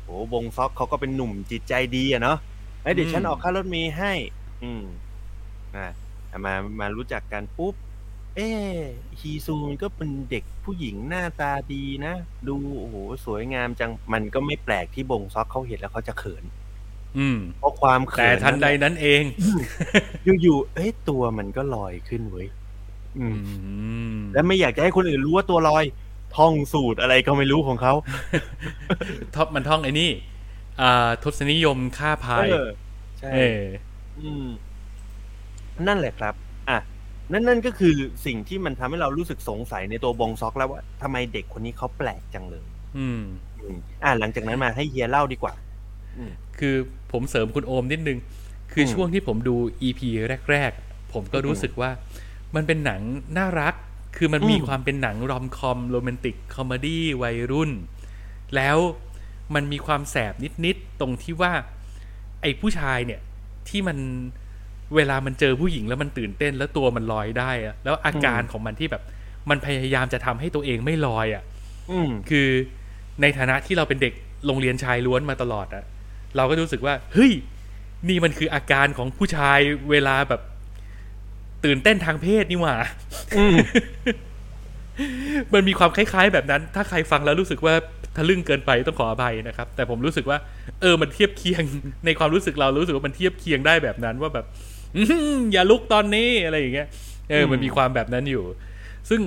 โอ้บงซอกเขาก็เป็นหนุ่มจิตใจดีอะเนาะเอ้ยเดี๋ยวฉันออกค่ารถเมย์ให้ อืมอะมามารู้จักกันปุ๊บ เอ๊ะฮีซูมันก็เป็นเด็กผู้หญิงหน้าตาดีนะ ดูโอ้โหสวยงามจังมันก็ไม่แปลกที่บงซอกเขาเห็นแล้วเขาจะเขิน อืม เพราะความเขินแต่ทันใดแหละนั้นเอง อยู่ๆเอ้ยตัวมันก็ลอยขึ้นเว้ยอืมอืม และไม่อยากจะให้คนอื่นรู้ว่าตัวลอย ท่องสูตรอะไรก็ไม่รู้ของเขาท็อปมันท่องไอ้นี่อ่าทศนิยมค่าพายเออใช่ เออ อืม นั่นแหละครับ อะ นั่นนั่นก็คือสิ่งที่มันทำให้เรารู้สึกสงสัยในตัวบงซอกแล้วว่าทำไมเด็กคนนี้เขาแปลกจังเลย อืมอืมอะหลังจากนั้นมาให้เฮียเล่าดีกว่าคือผมเสริมคุณโอมนิดนึง คืออมช่วงที่ผมดู EP แรก ๆ ผมก็รู้สึกว่า มันเป็นหนังน่ารัก คือมันมีอืมความเป็นหนังรอมคอมโรแมนติกคอมเมดี้วัยรุ่น แล้วมันมีความแสบนิด ๆ ตรงที่ว่า ไอ้ผู้ชายเนี่ยที่มัน เวลามันเจอผู้หญิงแล้วมันตื่นเต้นแล้วตัวมันลอยได้อะแล้วอาการของมันที่แบบ มันพยายามจะทำให้ตัวเองไม่ลอยอะอืมคือในฐานะที่เราเป็นเด็กโรงเรียนชายล้วนมาตลอดอะเราก็รู้สึกว่า เฮ้ย นี่มันคืออาการของผู้ชายเวลาแบบ ตื่นเต้นทางเพศนี่หว่าอืมมันมีความคล้าย ๆ แบบนั้น ถ้าใครฟังแล้วรู้สึกว่าทะลึ่งเกินไปต้องขออภัยนะครับ แต่ผมรู้สึกว่า เออมันเทียบเคียงในความรู้สึกเรารู้สึกว่ามันเทียบเคียงได้แบบนั้นว่าแบบ อื้อหืออย่าลุกตอนนี้อะไรอย่างเงี้ยเออมันมีความแบบนั้นอยู่ ซึ่ง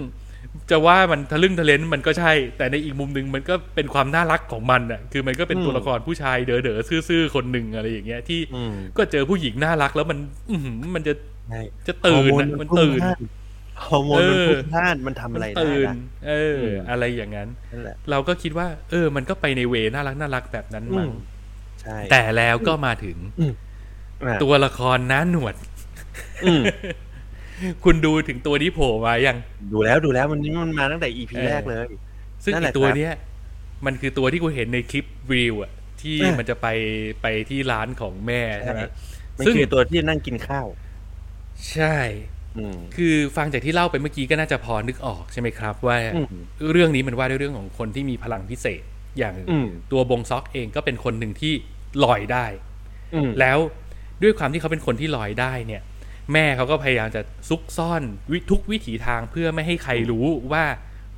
จะว่ามันทะลึ่งทะเลนมันก็ใช่ แต่ในอีกมุมหนึ่งมันก็เป็นความน่ารักของมันอะคือมันก็เป็นอืมตัวละครผู้ชายเด๋อๆซื่อๆคนหนึ่งอะไรอย่างเงี้ยที่อืมก็เจอผู้หญิงน่ารักแล้วมันอื้อหือมันจะใช่จะตื่นฮอร์โอะมันตื่นฮอร์โมนมันเออพุ่งพล่านมันทำอะไรมันได้ตื่นนะเอออมอะไรอย่างนั้นนั่นแหละเราก็คิดว่า เออ มันก็ไปในเวน่ารักน่ารักแบบนั้นอืมั้งมใช่แต่แล้วก็มาถึงอะ ตัวละครน้าหนวดอืมคุณดูถึงตัวนี้โผล่มายัง ดูแล้วดูแล้วมันนี่มันมาตั้งแต่ EP เออแรกเลย ซึ่งนั่นแหไอีละตัวครับเนี้ย มันคือตัวที่กูเห็นในคลิปวิวอะที่เออมันจะไปไปที่ร้านของแม่ใช่ไหมมันซึ่งคือตัวที่นั่งกินข้าว ใช่อืมคือฟังจากที่เล่าไปเมื่อกี้ก็น่าจะพอนึกออกใช่ไหมครับ ว่าอืมเรื่องนี้มันว่าด้วยเรื่องของคนที่มีพลังพิเศษ อย่างอืมตัวบงซอกเองก็เป็นคนหนึ่งที่ลอยได้อืมแล้ว ด้วยความที่เขาเป็นคนที่ลอยได้เนี่ย แม่เขาก็พยายามจะซุกซ่อนวิทุกวิถีทางเพื่อไม่ให้ใครรู้ว่า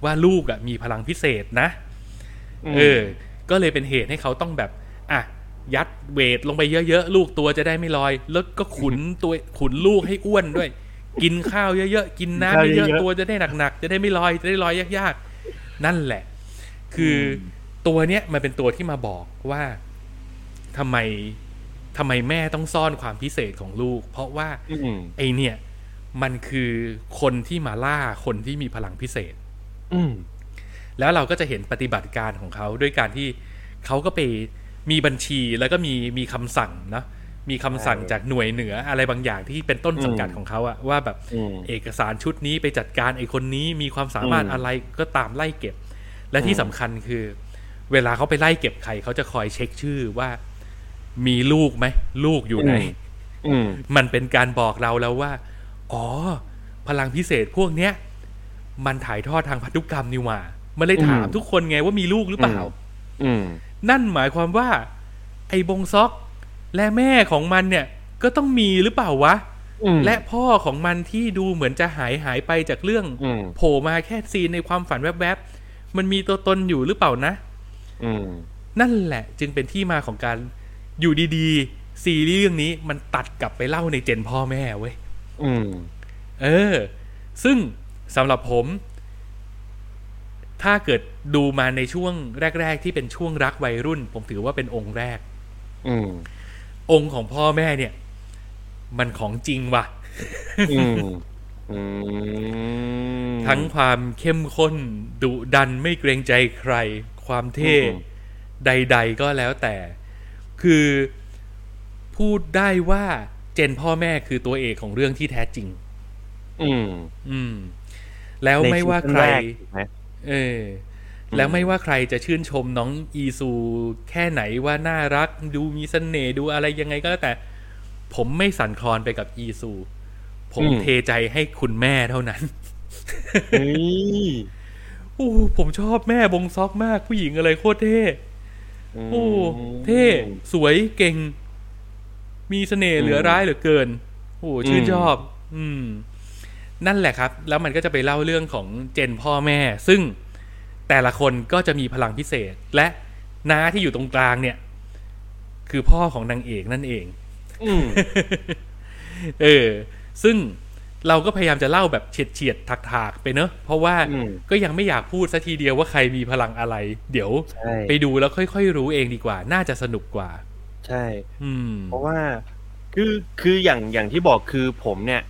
ว่าลูกอะมีพลังพิเศษนะเออ ก็เลยเป็นเหตุให้เขาต้องแบบอะยัดเวทลงไปเยอะๆ ลูกตัวจะได้ไม่ลอย แล้วก็ขุนตัวขุนลูกให้อ้วนด้วย กินข้าวเยอะๆ กินน้ำเยอะๆ ตัวจะได้หนักๆ จะได้ไม่ลอย จะได้ลอยยากๆ นั่นแหละ คืออตัวเนี้ยมันเป็นตัวที่มาบอกว่าทำไม ทำไมแม่ต้องซ่อนความพิเศษของลูก เพราะว่าอืมไอเนี่ย มันคือคนที่มาล่าคนที่มีพลังพิเศษ อืมแล้วเราก็จะเห็นปฏิบัติการของเขาด้วยการที่เขาก็ไปมีบัญชีแล้วก็มีมีคำสั่งเนาะมีคำสั่งใช่จากหน่วยเหนืออะไรบางอย่างที่เป็นต้นสังกัดอืมของเขาอะว่าแบบอืมเอกสารชุดนี้ไปจัดการไอ้คนนี้มีความสามารถอืมอะไรก็ตามไล่เก็บ และที่อืมสำคัญคือ เวลาเขาไปไล่เก็บใครเขาจะคอยเช็คชื่อว่า มีลูกไหม ลูกอยู่ไหนอืมมันเป็นการบอกเราแล้วว่า อ๋อ พลังพิเศษพวกเนี้ย มันถ่ายทอดทางพันธุกรรมนี่หว่ามันเลยถามอืมทุกคนไงว่ามีลูกหรือเปล่าอืมนั่นหมายความว่า ไอ้บงซอก และแม่ของมันเนี่ย ก็ต้องมีหรือเปล่าวะอืมและพ่อของมันที่ดูเหมือนจะหายหายไปจากเรื่องอืมโผล่มาแค่ซีนในความฝันแวบๆมันมีตัวตนอยู่หรือเปล่านะอืมนั่นแหละ จึงเป็นที่มาของการ อยู่ดีๆ ซีรีส์เรื่องนี้มันตัดกลับไปเล่าในเจนพ่อแม่เว้ยอืม เออ ซึ่งสำหรับผม ถ้าเกิดดูมาในช่วงแรก ๆ ที่เป็นช่วงรักวัยรุ่น ผมถือว่าเป็นองค์แรก อืม องค์ของพ่อแม่เนี่ย มันของจริงว่ะ อืมอืมทั้งความเข้มข้นดุดันไม่เกรงใจใคร ความเท่อืมใด ๆ ก็แล้วแต่ คือพูดได้ว่าเจนพ่อแม่คือตัวเอกของเรื่องที่แท้จริง อืม อืม แล้วไม่ว่าใครในซีซั่นแกถูกไหมเออ แล้วไม่ว่าใครจะชื่นชมน้องอีซูแค่ไหนว่าน่ารัก ดูมีเสน่ห์ดูอะไรยังไงก็แล้วแต่ ผมไม่สั่นคลอนไปกับอีซู ผมอืมเทใจให้คุณแม่เท่านั้นเฮ้ยโอ้ผมชอบแม่บงซอกมากผู้หญิงอะไรโคตรเท่ โอ้เท่สวยเก่ง มีเสน่ห์เหลือร้ายเหลือเกินโอ้ชื่นชอบ อืม นั่นแหละครับ แล้วมันก็จะไปเล่าเรื่องของเจนพ่อแม่ ซึ่งแต่ละคนก็จะมีพลังพิเศษ และน้าที่อยู่ตรงกลางเนี่ย คือพ่อของนางเอกนั่นเอง อืมเออ ซึ่ง เราก็พยายามจะเล่าแบบเฉียดเฉียดๆถักๆไปเนอะเพราะว่าอืมก็ยังไม่อยากพูดสัทีเดียวว่าใครมีพลังอะไร เดี๋ยวใช่ไปดูแล้วค่อยๆรู้เองดีกว่า น่าจะสนุกกว่า ใช่ อืม เพราะว่าคือคืออย่างอย่างที่บอกคือผมเนี่ย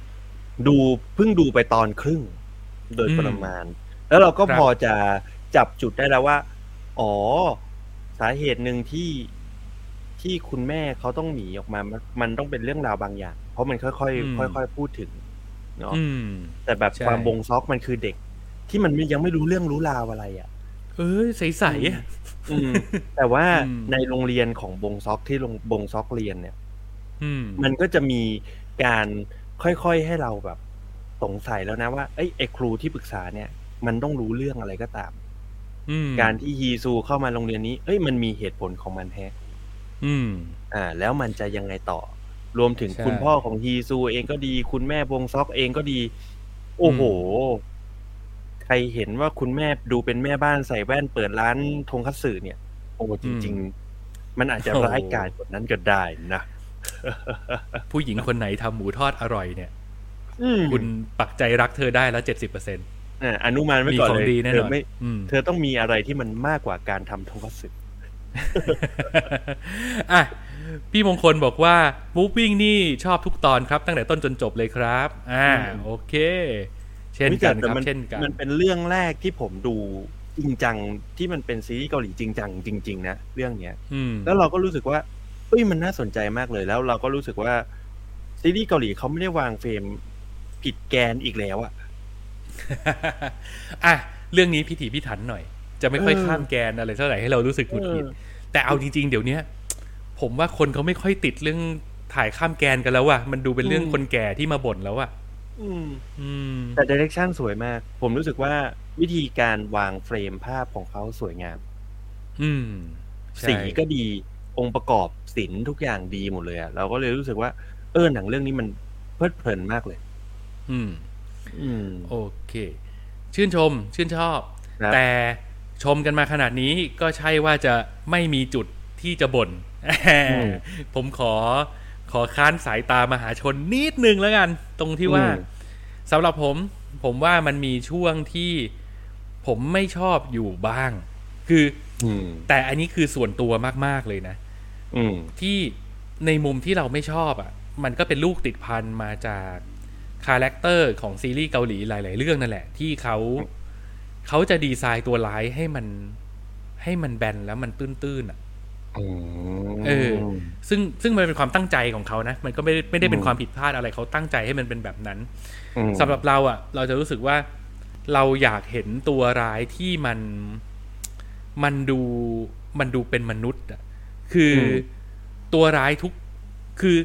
ดูเพิ่งดูไปตอนครึ่ง โดยอืมประมาณ แล้วเราก็ครับพอจะจับจุดได้แล้วว่า อ๋อ สาเหตุหนึ่งที่ที่คุณแม่เขาต้องหนีออกมา มันมันต้องเป็นเรื่องราวบางอย่าง เพราะมันค่อยๆค่อยๆพูดถึง เนาะอืมแต่แบบใช่ความบงซอกมันคือเด็ก ที่มันยังไม่รู้เรื่องรู้ราวอะไรอะ เออใสๆอะอืมแต่ว่าอืมในโรงเรียนของบงซอกที่โรงบงซอกเรียนเนี่ยอืมมันก็จะมีการค่อยๆให้เราแบบ สงสัยแล้วนะว่าเอ้ยไอ้ครูที่ปรึกษาเนี่ย มันต้องรู้เรื่องอะไรก็ตามอืมการที่ฮีซูเข้ามาโรงเรียนนี้ เอ้ยมันมีเหตุผลของมันแฮะ อืม อ่า แล้วมันจะยังไงต่อ รวมถึงใช่คุณพ่อของฮีซูเองก็ดี คุณแม่บงซอกเองก็ดี โอ้โห ใครเห็นว่าคุณแม่ดูเป็นแม่บ้านใส่แว่นเปิดร้านทงคัตสึเนี่ย โอ้จริง ๆ มันอาจจะร้ายกาจกว่านั้นก็ได้นะ ผู้หญิงคนไหนทำหมูทอดอร่อยเนี่ยอืมคุณปักใจรักเธอได้แล้วเจ็ดสิบเปอร์เซ็นอ่าอนุมานไว้มีก่อนของเลยดีแน่เธนออนไม่อืมเธอต้องมีอะไรที่มันมากกว่าการทำทงคัตสึอะ พี่มงคลบอกว่า moving นี่ชอบทุกตอนครับ ตั้งแต่ต้นจนจบเลยครับ อ่า โอเค เช่นกันครับแต่มัเช่นกัน มันเป็นเรื่องแรกที่ผมดูจริงจังที่มันเป็นซีรีส์เกาหลีจริงจังจริง ๆ นะเรื่องเนี้ยอืมแล้วเราก็รู้สึกว่าเอ้ยมันน่าสนใจมากเลยแล้ว เราก็รู้สึกว่าซีรีส์เกาหลีเขาไม่ได้วางเฟรมผิดแกนอีกแล้วอะอะเรื่องนี้พิถีพิถันหน่อย จะไม่ค่อยเออข้ามแกนอะไรเท่าไหร่ให้เรารู้สึกหงุดหงิดเออแต่เอาจริงๆเดี๋ยวเนี้ย ผมว่าคนเขาไม่ค่อยติดเรื่องถ่ายข้ามแกนกันแล้วอะมันดูเป็นเรื่องคนแก่ที่มาบ่นแล้วอะอืมอืมแต่ดิเรกชันสวยมาก ผมรู้สึกว่าวิธีการวางเฟรมภาพของเขาสวยงาม อืมใช่สีก็ดีองค์ประกอบศิลป์ทุกอย่างดีหมดเลยอะเราก็เลยรู้สึกว่า เออหนังเรื่องนี้มันเพลิดเพลินมากเลย อืม อืม โอเค ชื่นชม ชื่นชอบครับแต่ชมกันมาขนาดนี้ก็ใช่ว่าจะไม่มีจุดที่จะบ่น ผมขอขอค้านสายตามหาชนนิดนึงแล้วกัน ตรงที่ว่าสำหรับผมผมว่ามันมีช่วงที่ผมไม่ชอบอยู่บ้าง คืออืมแต่อันนี้คือส่วนตัวมาก ๆ เลยนะอืมที่ในมุมที่เราไม่ชอบอะ มันก็เป็นลูกติดพันมาจากcharacter ของซีรีส์เกาหลีหลาย ๆ เรื่องนั่นแหละ ที่เขาเขาจะดีไซน์ตัวร้ายให้มัน ให้มันแบนแล้วมันตื้นๆอะ เออ ซึ่งซึ่งมันเป็นความตั้งใจของเขานะ มันก็ไม่ได้ไม่ได้เป็นความผิดพลาดอะไรเขาตั้งใจให้มันเป็นแบบนั้นมสำหรับเราอะ เราจะรู้สึกว่าเราอยากเห็นตัวร้ายที่มันมันดูมันดูเป็นมนุษย์อะคืออตัวร้ายทุกคือ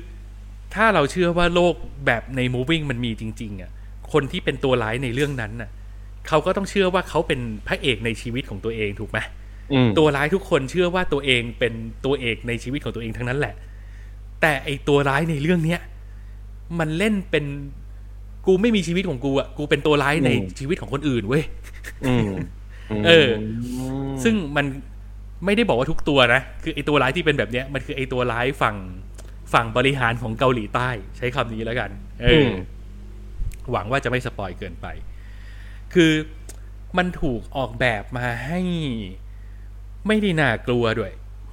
ถ้าเราเชื่อว่าโลกแบบใน moving มันมีจริง ๆอะ คนที่เป็นตัวร้ายในเรื่องนั้นน่ะ เขาก็ต้องเชื่อว่าเขาเป็นพระเอกในชีวิตของตัวเองถูกไหมอืม ตัวร้ายทุกคนเชื่อว่าตัวเองเป็นตัวเอกในชีวิตของตัวเองทั้งนั้นแหละ แต่ไอตัวร้ายในเรื่องเนี้ยมันเล่นเป็นกูไม่มีชีวิตของกูอะกูเป็นตัวร้ายในชีวิตของคนอื่นเว้ยอืมเออ ซึ่งมันไม่ได้บอกว่าทุกตัวนะคือไอตัวร้ายที่เป็นแบบเนี้ยมันคือไอตัวร้ายฝั่งฝั่งบริหารของเกาหลีใต้ ใช้คำนี้แล้วกัน เอออหวังว่าจะไม่สปอยเกินไป คือมันถูกออกแบบมาให้ ไม่ได้น่ากลัวด้วย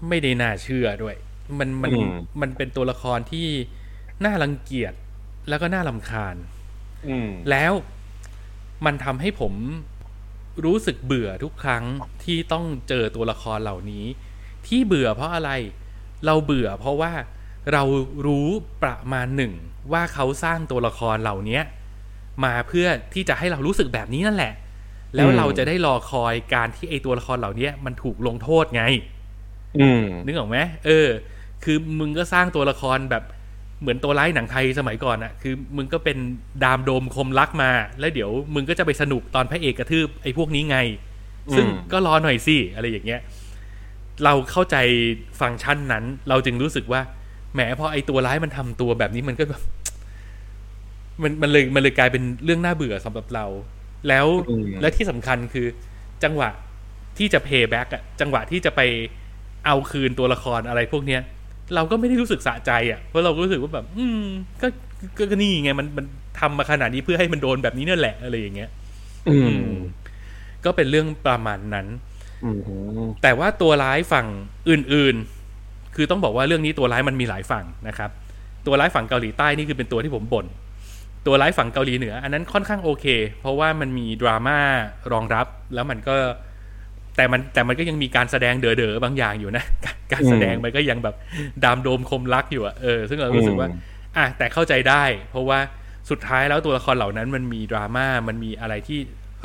ไม่ได้น่าเชื่อด้วย มันมันอืมมันเป็นตัวละครที่น่ารังเกียจแล้วก็น่าลำคาญอืมแล้วมันทำให้ผมรู้สึกเบื่อทุกครั้งที่ต้องเจอตัวละครเหล่านี้ ที่เบื่อเพราะอะไร เราเบื่อเพราะว่าเรารู้ประมาณหนึ่งว่าเขาสร้างตัวละครเหล่านี้มาเพื่อที่จะให้เรารู้สึกแบบนี้นั่นแหละ แล้วอืมเราจะได้รอคอยการที่ไอตัวละครเหล่านี้มันถูกลงโทษไงอืมนึกออกไหมเออ คือมึงก็สร้างตัวละครแบบเหมือนตัวร้ายหนังไทยสมัยก่อนอะคือมึงก็เป็นดามโดมคมรักมา แล้วเดี๋ยวมึงก็จะไปสนุกตอนพระเอกกระทืบไอ้พวกนี้ไง ซึ่งอืมก็รอหน่อยสิอะไรอย่างเงี้ย เราเข้าใจฟังก์ชันนั้น เราจึงรู้สึกว่าแหมพอไอ้ตัวร้ายมันทำตัวแบบนี้มันก็แบบมันมันเลยมันเลยกลายเป็นเรื่องน่าเบื่อสำหรับเรา แล้วอืมและที่สำคัญคือจังหวะที่จะเพย์แบ็กอะจังหวะที่จะไปเอาคืนตัวละครอะไรพวกเนี้ย เราก็ไม่ได้รู้สึกสะใจอะเพราะเราก็รู้สึกว่าแบบ อืม ก็ก็ก็นี่ไงมันมันทำมาขนาดนี้เพื่อให้มันโดนแบบนี้นั่นแหละอะไรอย่างเงี้ย อือืมมก็เป็นเรื่องประมาณนั้นอืมแต่ว่าตัวร้ายฝั่งอื่น ๆ คือต้องบอกว่าเรื่องนี้ตัวร้ายมันมีหลายฝั่งนะครับ ตัวร้ายฝั่งเกาหลีใต้นี่คือเป็นตัวที่ผมบ่น ตัวร้ายฝั่งเกาหลีเหนือ อันนั้นค่อนข้างโอเค เพราะว่ามันมีดราม่ารองรับแล้วมันก็ แต่มันแต่มันก็ยังมีการแสดงเด๋อๆบางอย่างอยู่นะการการแสดงมันก็ยังแบบดามโดมคมรักอยู่อะเออซึ่งเรารู้สึกว่าอะแต่เข้าใจได้ เพราะว่าสุดท้ายแล้วตัวละครเหล่านั้นมันมีดราม่ามันมีอะไรที่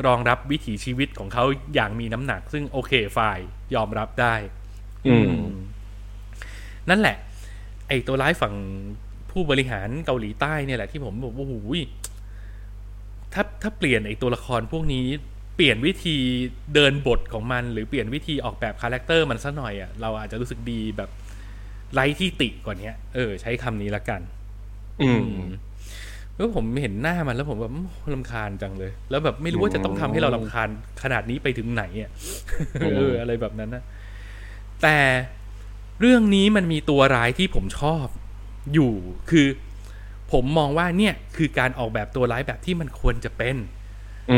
รองรับวิถีชีวิตของเขาอย่างมีน้ำหนัก ซึ่งโอเคฝ่ายยอมรับได้ อืม นั่นแหละ ไอตัวร้ายฝั่ง ผู้บริหารเกาหลีใต้เนี่ยแหละที่ผมบอกว่าโอ้โหยถ้าถ้าเปลี่ยนไอตัวละครพวกนี้เปลี่ยนวิธีเดินบทของมัน หรือเปลี่ยนวิธีออกแบบ character มันซะหน่อยอะเราอาจจะรู้สึกดีแบบไร้ที่ติกว่านี้เออ ใช้คำนี้ละกัน อืมแล้วผมเห็นหน้ามันแล้วผมแบบรำคาญจังเลย แล้วแบบไม่รู้ว่าจะต้องทำให้เรารำคาญขนาดนี้ไปถึงไหนอะอืมเอออะไรแบบนั้นนะแต่เรื่องนี้มันมีตัวร้ายที่ผมชอบ อยู่คือผมมองว่าเนี่ยคือการออกแบบตัวร้ายแบบที่มันควรจะเป็น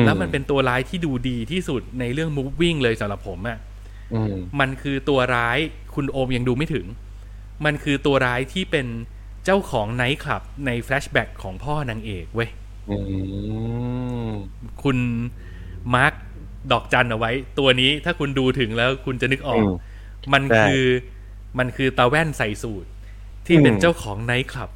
แล้วมันเป็นตัวร้ายที่ดูดีที่สุดในเรื่อง moving เลยสำหรับผมอะ่ะอืมมันคือตัวร้ายคุณโอมยังดูไม่ถึง มันคือตัวร้ายที่เป็นเจ้าของไนท์คลับในแฟลชแบ็กของพ่อนางเอกเว้ยอืมคุณมาร์คดอกจันเอาไว้ ตัวนี้ถ้าคุณดูถึงแล้วคุณจะนึกออกอืมมันใช่คือมันคือตาแว่นใส่สูตร ที่อืมเป็นเจ้าของไนท์คลับ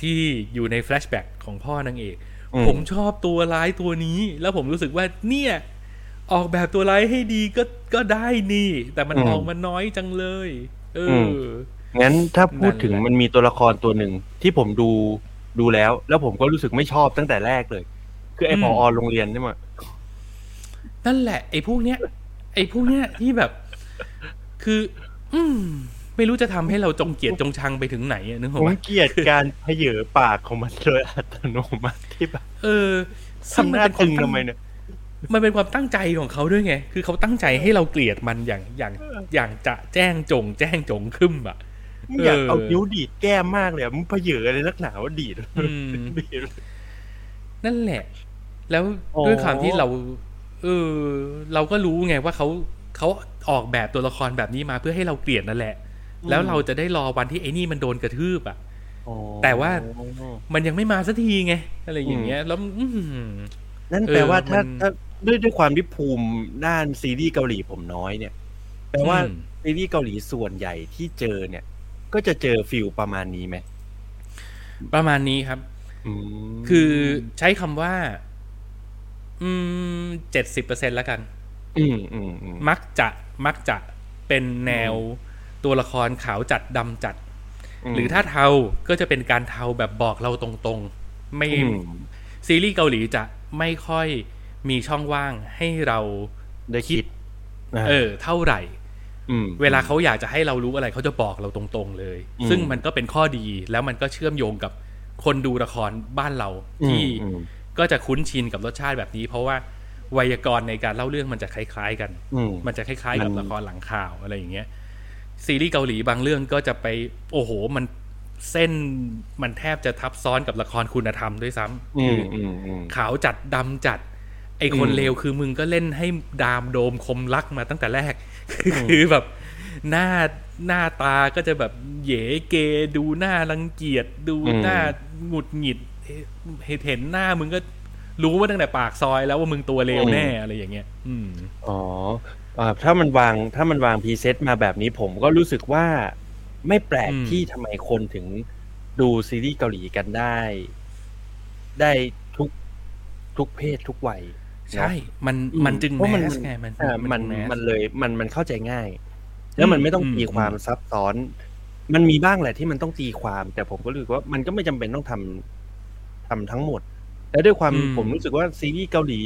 ที่อยู่ในแฟลชแบ็กของพ่อนางเอกอืมผมชอบตัวร้ายตัวนี้ แล้วผมรู้สึกว่าเนี่ย ออกแบบตัวร้ายให้ดีก็ก็ได้นี่ แต่มันออกมาน้อยจังเลย เออองั้นถ้าพูดถึงนั่นแหละมันมีตัวละครตัวหนึ่งที่ผมดูดูแล้ว แล้วผมก็รู้สึกไม่ชอบตั้งแต่แรกเลย คือไอ้อืมพอโรงเรียนนี่มานั่นแหละ ไอ้พวกเนี้ย ไอ้พวกเนี้ยที่แบบ คือ อืม ไม่รู้จะทำให้เราจงเกลียดจงชังไปถึงไหนอะนึกอผอกมไหมเกลียดการเพเยอปากของมันโดยอัตโนมัติที่แบบเออซึ่งทำหมันน้าเป็นควาตึมงตั้ทำงไมเนี่ยมันเป็นความตั้งใจของเขาด้วยไง คือเขาตั้งใจให้เราเกลียดมันอย่างอย่างอย่างจะแจ้งจง แจ้งจงขึ้นอะมึงอยากเอาเออนิ้วดีดแก้มมากเลยอะมึงเพเยออะไรนักหนาว่าดีดอืมดีดนั่นแหละ แล้วอ๋อด้วยความที่เรา เออ เราก็รู้ไงว่าเขาเขาออกแบบตัวละครแบบนี้มาเพื่อให้เราเกลียดนั่นแหละ แล้วเราจะได้รอวันที่ไอ้นี่มันโดนกระทืบอะอ๋อแต่ว่ามันยังไม่มาสักทีไงอะไรอย่างเงี้ยแล้วอื้อหือนั่นแปลว่าเออถ้ามันถ้าด้วยด้วยความที่ภูมิด้านซีรีส์เกาหลีผมน้อยเนี่ยแปลว่าอืมซีรีส์เกาหลีส่วนใหญ่ที่เจอเนี่ย ก็จะเจอฟิลประมาณนี้ไหมประมาณนี้ครับอืมคือใช้คำว่า อืมเจ็ดสิบเปอร์เซ็นแล้วกัน อืมอืมอืมมักจะมักจะเป็นแนว ตัวละครขาวจัดดำจัด หรือถ้าเทาก็จะเป็นการเทาแบบบอกเราตรงๆ ไม่อืมซีรีส์เกาหลีจะไม่ค่อยมีช่องว่างให้เราได้คิด เออ เท่าไหร่อืมเวลาเขาอยากจะให้เรารู้อะไรเขาจะบอกเราตรงๆเลยอืมซึ่งมันก็เป็นข้อดีแล้วมันก็เชื่อมโยงกับคนดูละครบ้านเราที่อืมก็จะคุ้นชินกับรสชาติแบบนี้ เพราะว่าไวยากรณ์ในการเล่าเรื่องมันจะคล้าย ๆ กันอืมมันจะคล้ายๆกับมันละครหลังข่าวอะไรอย่างเงี้ย ซีรีส์เกาหลีบางเรื่องก็จะไป โอ้โห มันเส้นมันแทบจะทับซ้อนกับละครคุณธรรมด้วยซ้ำอืคืมออืมอืมขาวจัดดำจัด ไอคนอืมเลวคือมึงก็เล่นให้ดามโดมคมรักมาตั้งแต่แรก คือแบบหน้าหน้าตาก็จะแบบเหยเกดูหน้ารังเกียจดูหน้าหงุดหงิดเห็นเห็นหน้ามึงก็รู้ว่าตั้งแต่ปากซอยแล้วว่ามึงตัวเลวแน่อะไรอย่างเงี้ย อืมอ๋ออ่า ถ้ามันวางถ้ามันวางพรีเซตมาแบบนี้ผมก็รู้สึกว่าไม่แปลกอืมที่ทำไมคนถึงดูซีรีส์เกาหลีกันได้ ได้ทุกทุกเพศทุกวัยใช่ มันอืมมันจึงเพราะแมมัน mass ไงมันอ่ามัน mass มันเลยมันมันเข้าใจง่าย แล้วมันไม่ต้องอืมตีความอืมซับซ้อน มันมีบ้างแหละที่มันต้องตีความ แต่ผมก็รู้สึกว่ามันก็ไม่จำเป็นต้องทำทำทั้งหมด และด้วยความผมรู้สึกว่าซีรีส์เกาหลี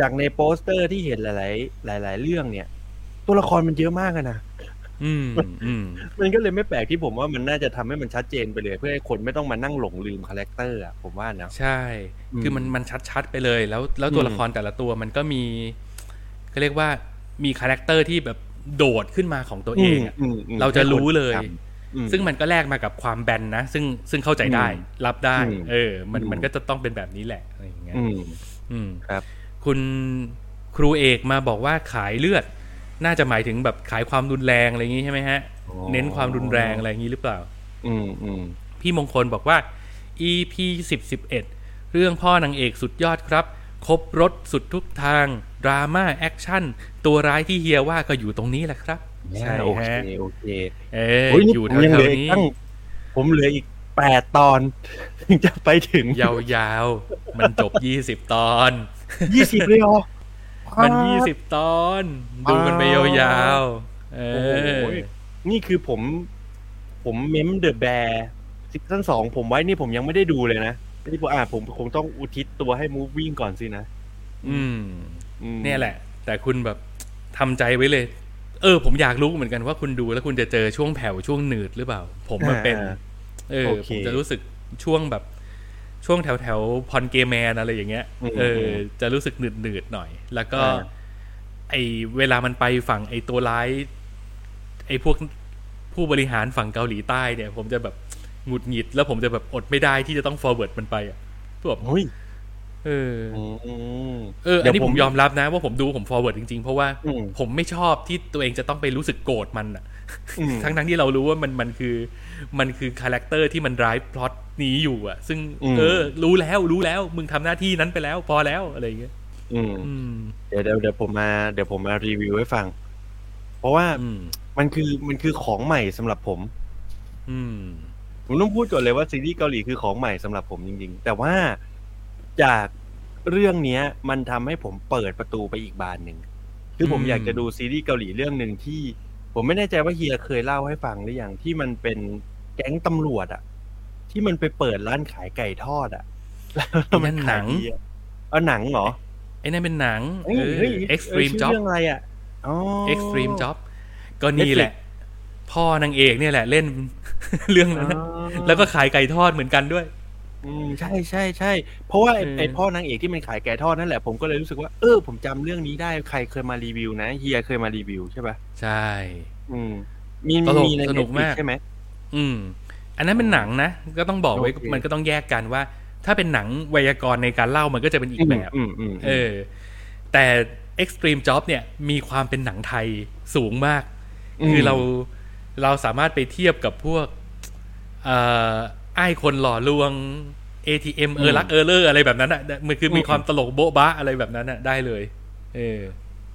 จากในโปสเตอร์ที่เห็นหลาย ๆ หลาย ๆ เรื่องเนี่ย ตัวละครมันเยอะมากอะนะ อืมอืมมันก็เลยไม่แปลกที่ผมว่ามันน่าจะทำให้มันชัดเจนไปเลย เพื่อให้คนไม่ต้องมานั่งหลงลืม character อะผมว่านะใช่อืมคือมันมันชัด ๆ ไปเลย แล้ว แล้วตัวอืมละครแต่ละตัวมันก็มีก็เรียกว่ามี character ที่แบบโดดขึ้นมาของตัวเองอะมอืมเราจะรู้เลยให้คนจำอืมซึ่งมันก็แลกมากับความแบนนะ ซึ่งซึ่งเข้าใจได้อืมรับได้อืมเออ มันอืมมันก็จะต้องเป็นแบบนี้แหละอะไรอย่างเงี้ยอืมอืมครับ คุณครูเอกมาบอกว่าขายเลือด น่าจะหมายถึงแบบขายความรุนแรงอะไรอย่างงี้ใช่ไหมฮะอ๋อเน้นความรุนแรงอะไรอย่างงี้หรือเปล่า อืมอืมพี่มงคลบอกว่า EP สิบสิบเอ็ดเรื่องพ่อนางเอกสุดยอดครับ ครบรสสุดทุกทาง ดราม่าแอคชั่น ตัวร้ายที่เฮียว่าก็อยู่ตรงนี้แหละครับ ใช่โอเคฮะโอเค เออโอ้ยนี่อยู่ผแถมยังเหลืวอๆอีกนี้ตั้งผมเหลืออีกแปดตอน ถึงจะไปถึง ยาวๆ มันจบยี่สิบตอน ยี่สิบเลยเหรอมันยี่สิบตอน ดูกันไปยาวๆเอโอ้โหอนี่คือผม ผมเมม The Bear ซีซั่นสองผมไว้นี่ผมยังไม่ได้ดูเลยนะนี่ผมอ่าผมคงต้องอุทิศตัวให้ Moving ก่อนสินะอืมอืม เนี่ยแหละ แต่คุณแบบทำใจไว้เลย เออ ผมอยากรู้เหมือนกันว่าคุณดูแล้วคุณจะเจอช่วงแผ่วช่วงหนืดหรือเปล่า ผมมันเป็นอ่าเออโอเคผมจะรู้สึกช่วงแบบ ช่วงแถวแถวพอนเกมแมนอะไรอย่างเงี้ยอืมเออจะรู้สึกหนืดหนืดๆหน่อย แล้วก็อ่าไอเวลามันไปฝั่งไอตัวร้าย ไอพวกผู้บริหารฝั่งเกาหลีใต้เนี่ย ผมจะแบบหงุดหงิด แล้วผมจะแบบอดไม่ได้ที่จะต้อง forward มันไปอะแบบเฮ้ย เอออืมเออ อันนี้เดี๋ยวผผมมยอมรับนะ ว่าผมดูผม forward จริง ๆ เพราะว่าอืมผมไม่ชอบที่ตัวเองจะต้องไปรู้สึกโกรธมันอะอืมทั้งทั้งๆที่เรารู้ว่ามันมันคือ มันคือ character ที่มัน drive plot นี้อยู่อะ ซึ่งอืมเออ รู้แล้วรู้แล้ว มึงทำหน้าที่นั้นไปแล้ว พอแล้วอะไรอย่างเงี้ยอืมอืมเดี๋ยวเดี๋ยวเดี๋ยวผมมาเดี๋ยวผมมารีวิวให้ฟัง เพราะว่าอืมมันคือมันคือของใหม่สำหรับผม อืมผมต้องพูดก่อนเลยว่าซีรีส์เกาหลีคือของใหม่สำหรับผมจริง ๆ แต่ว่าจาก เรื่องเนี้ย มันทำให้ผมเปิดประตูไปอีกบานหนึ่งคือผมอืมอยากจะดูซีรีส์เกาหลีเรื่องหนึ่งที่ ผมไม่แน่ใจว่าเฮียเคยเล่าให้ฟังหรือยังที่มันเป็นแก๊งตำรวจอะที่มันไปเปิดร้านขายไก่ทอดอะแล้วไอ้นั่มันนขาหนัยงดีอะเอาหนังเหรอไอ้นั่นเป็นหนังเฮ้ยเออเฮ้ย extreme เชื่อ job เรื่องอะไรอะอ๋อ extreme job ก็นี่แหละ พ่อนางเอกเนี่ยแหละเล่นเรื่องนั้นนะอ๋อแล้วก็ขายไก่ทอดเหมือนกันด้วย อืม ใช่ใช่ใช่เพราะว่าไอ้เออไอ้พ่อนางเอกที่มันขายไก่ทอดนั่นแหละผมก็เลยรู้สึกว่าเออผมจำเรื่องนี้ได้ใครเคยมารีวิวนะเฮียเคยมารีวิวใช่ปะใช่ อืม มีตลกมีในสนุก Netflix มาก ใช่ไหม อืม อันนั้นเป็นหนังนะ ก็ต้องบอกไว้โอเค มันก็ต้องแยกกันว่า ถ้าเป็นหนังไวยากรณ์ในการเล่ามันก็จะเป็นอีกแบบ อืมอืมเออ แต่ Extreme Job เนี่ยมีความเป็นหนังไทยสูงมาก คือเราเราสามารถไปเทียบกับพวกเอ่อ ไอ้ายคนหล่อลวง ATM เออรักเออเลอร์อะไรแบบนั้นอะมันคือมีความตลกโบ๊ะบะอะไรแบบนั้นอะได้เลย เออ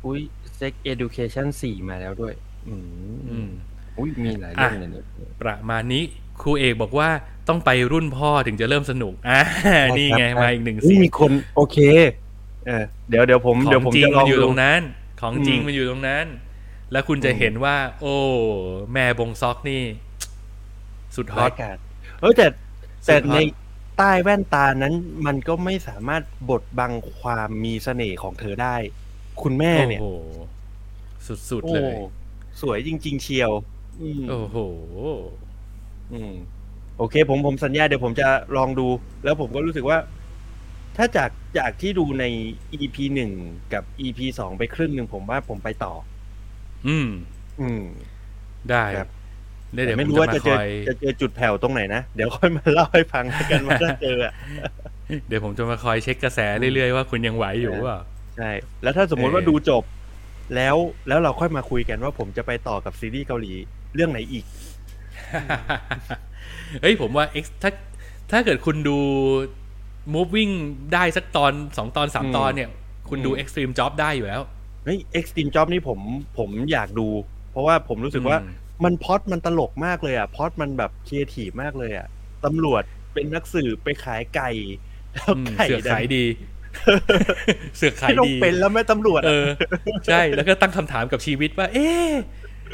อุ้ย Sex Education สี่มาแล้วด้วย อืมอืมอุ้ยมีหลายเรื่องอะเลยเนี่ยประมาณนี้ครูเอกบอกว่าต้องไปรุ่นพ่อถึงจะเริ่มสนุกอ่านี่ไงมาอีกหนึ่งอุ๊ยเสียงมีคนโอเคเออเดี๋ยวเดี๋ยวผมขเดี๋ยอวงผมจริงจะลมัอนงอยู่ดูตรงนั้น ของจริงอืมมันอยู่ตรงนั้น แล้วคุณจะเห็นว่า โอ้ แม่บงซอกนี่ สุดฮอร้าตยกาจ เออแต่แต่สุดฮอตในใต้แว่นตานั้น มันก็ไม่สามารถบดบังความมีเสน่ห์ของเธอได้ คุณแม่เนี่ยโอ้โหสุดโอ้ๆเลย สวยจริง ๆ เชียวอืมโอ้โหอืมโอเค ผมผมสัญญาเดี๋ยวผมจะลองดู แล้วผมก็รู้สึกว่า ถ้าจากจากที่ดูใน EP หนึ่งกับ EP สองไปครึ่งหนึ่งผมว่าผมไปต่อ อืม อืม ได้ครับ เดี๋ยวเดี๋ยวไม่ผมรู้จะว่ามาจะคเจออยจะเจอจุดแผ่วตรงไหนนะ เดี๋ยวค่อยมาเล่าให้ฟังแล้วกันว่าถ้าเจออะเดี๋ยวผมจะมาคอยเช็คกระแสเรื่อยๆว่าคุณยังไหวอยู่หรือเปล่าใช่แล้วถ้าสมมติว่าเออดูจบ แล้วแล้วเราค่อยมาคุยกันว่าผมจะไปต่อกับซีรีส์เกาหลีเรื่องไหนอีกเฮ้ยผมว่า X ถ้าถ้าเกิดคุณดู moving ได้สักตอนสองตอนสามอืมตอนเนี่ย คุณดูอืม extreme job ได้อยู่แล้วเฮ้ย Extreme Job นี่ผมผมอยากดู เพราะว่าผมรู้สึกว่าอื มมันพล็อตมันตลกมากเลยอะพล็อตมันแบบครีเอทีฟมากเลยอะตำรวจเป็นนักสืบไปขายไก่แล้วอืมไก่เสือกขายดี เสือกขายไม่ต้องดีเป็นแล้วแม่ตำรวจเออะอใช่แล้วก็ตั้งคำถามกับชีวิตว่า เอ๊ะ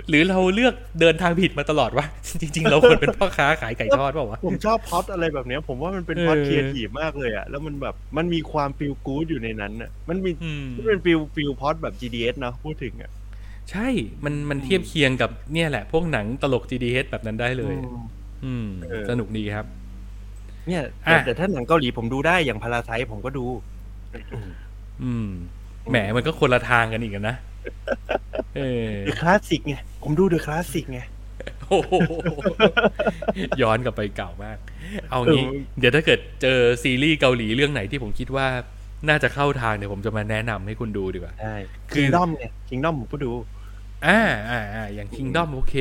หรือเราเลือกเดินทางผิดมาตลอดวะจริง ๆ เราควรเป็นพ่อค้าขายไก่ทอดเปล่าวะผมชอบพล็อตอะไรแบบเนี้ย ผมว่ามันเป็นพล็อตเออครีเอทีฟมากเลยอะแล้วมันแบบมันมีความ feel good อยู่ในนั้นอะมันมีอืมมันเป็นฟิลฟิลพล็อดแบบ GDS เนอะพูดถึงอะ ใช่ มันมันเทียบเคียงกับเนี่ยแหละ พวกหนังตลก GDH แบบนั้นได้เลย อืมเออสนุกดีครับ เนี่ยแต่อะแต่ถ้าหนังเกาหลีผมดูได้อย่างพาราไซผมก็ดู อืม แหมมันก็คนละทางกันอีกอะนะเออเดอะคลาสสิกไง ผมดูเดอะคลาสสิกไงโอ้โหย้อนกลับไปเก่ามาก เอางี้เออเดี๋ยวถ้าเกิดเจอซีรีส์เกาหลีเรื่องไหนที่ผมคิดว่าน่าจะเข้าทางเดี๋ยวผมจะมาแนะนำให้คุณดูดีกว่า ใช่ คืคิองด้อมไงคิงด้อมผมก็ดู อ่าอ่าอ่าอย่าง Kingdom โอเค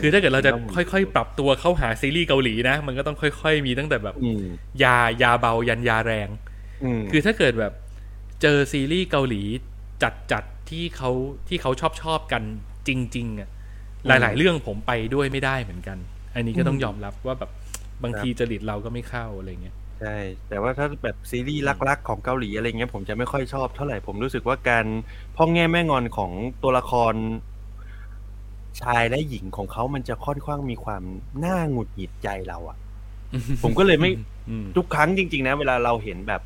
คือถ้าเกิดเราจะ Kingdom ค่อยๆ ปรับตัวเข้าหาซีรีส์เกาหลีนะ มันก็ต้องค่อย ๆ มีตั้งแต่แบบอืมยายาเบายันยาแรงอืมคือถ้าเกิดแบบเจอซีรีส์เกาหลีจัดจัดๆที่เขาที่เขาชอบชอบกันจริง ๆ อะ หลาย ๆ เรื่องผมไปด้วยไม่ได้เหมือนกัน อันนี้ก็ต้องยอมรับว่าแบบบางทีจริตเราก็ไม่เข้าอะไรเงี้ย ใช่ แต่ว่าถ้าแบบซีรีส์รัก ๆ ของเกาหลีอะไรเงี้ยผมจะไม่ค่อยชอบเท่าไหร่ ผมรู้สึกว่าการพ่อแง่แม่งอนของตัวละคร ชายและหญิงของเขามันจะค่อนข้างมีความน่าหงุดหงิดใจเราอะผมก็เลยไม่อืมทุกครั้งจริง ๆ นะ เวลาเราเห็นแบบ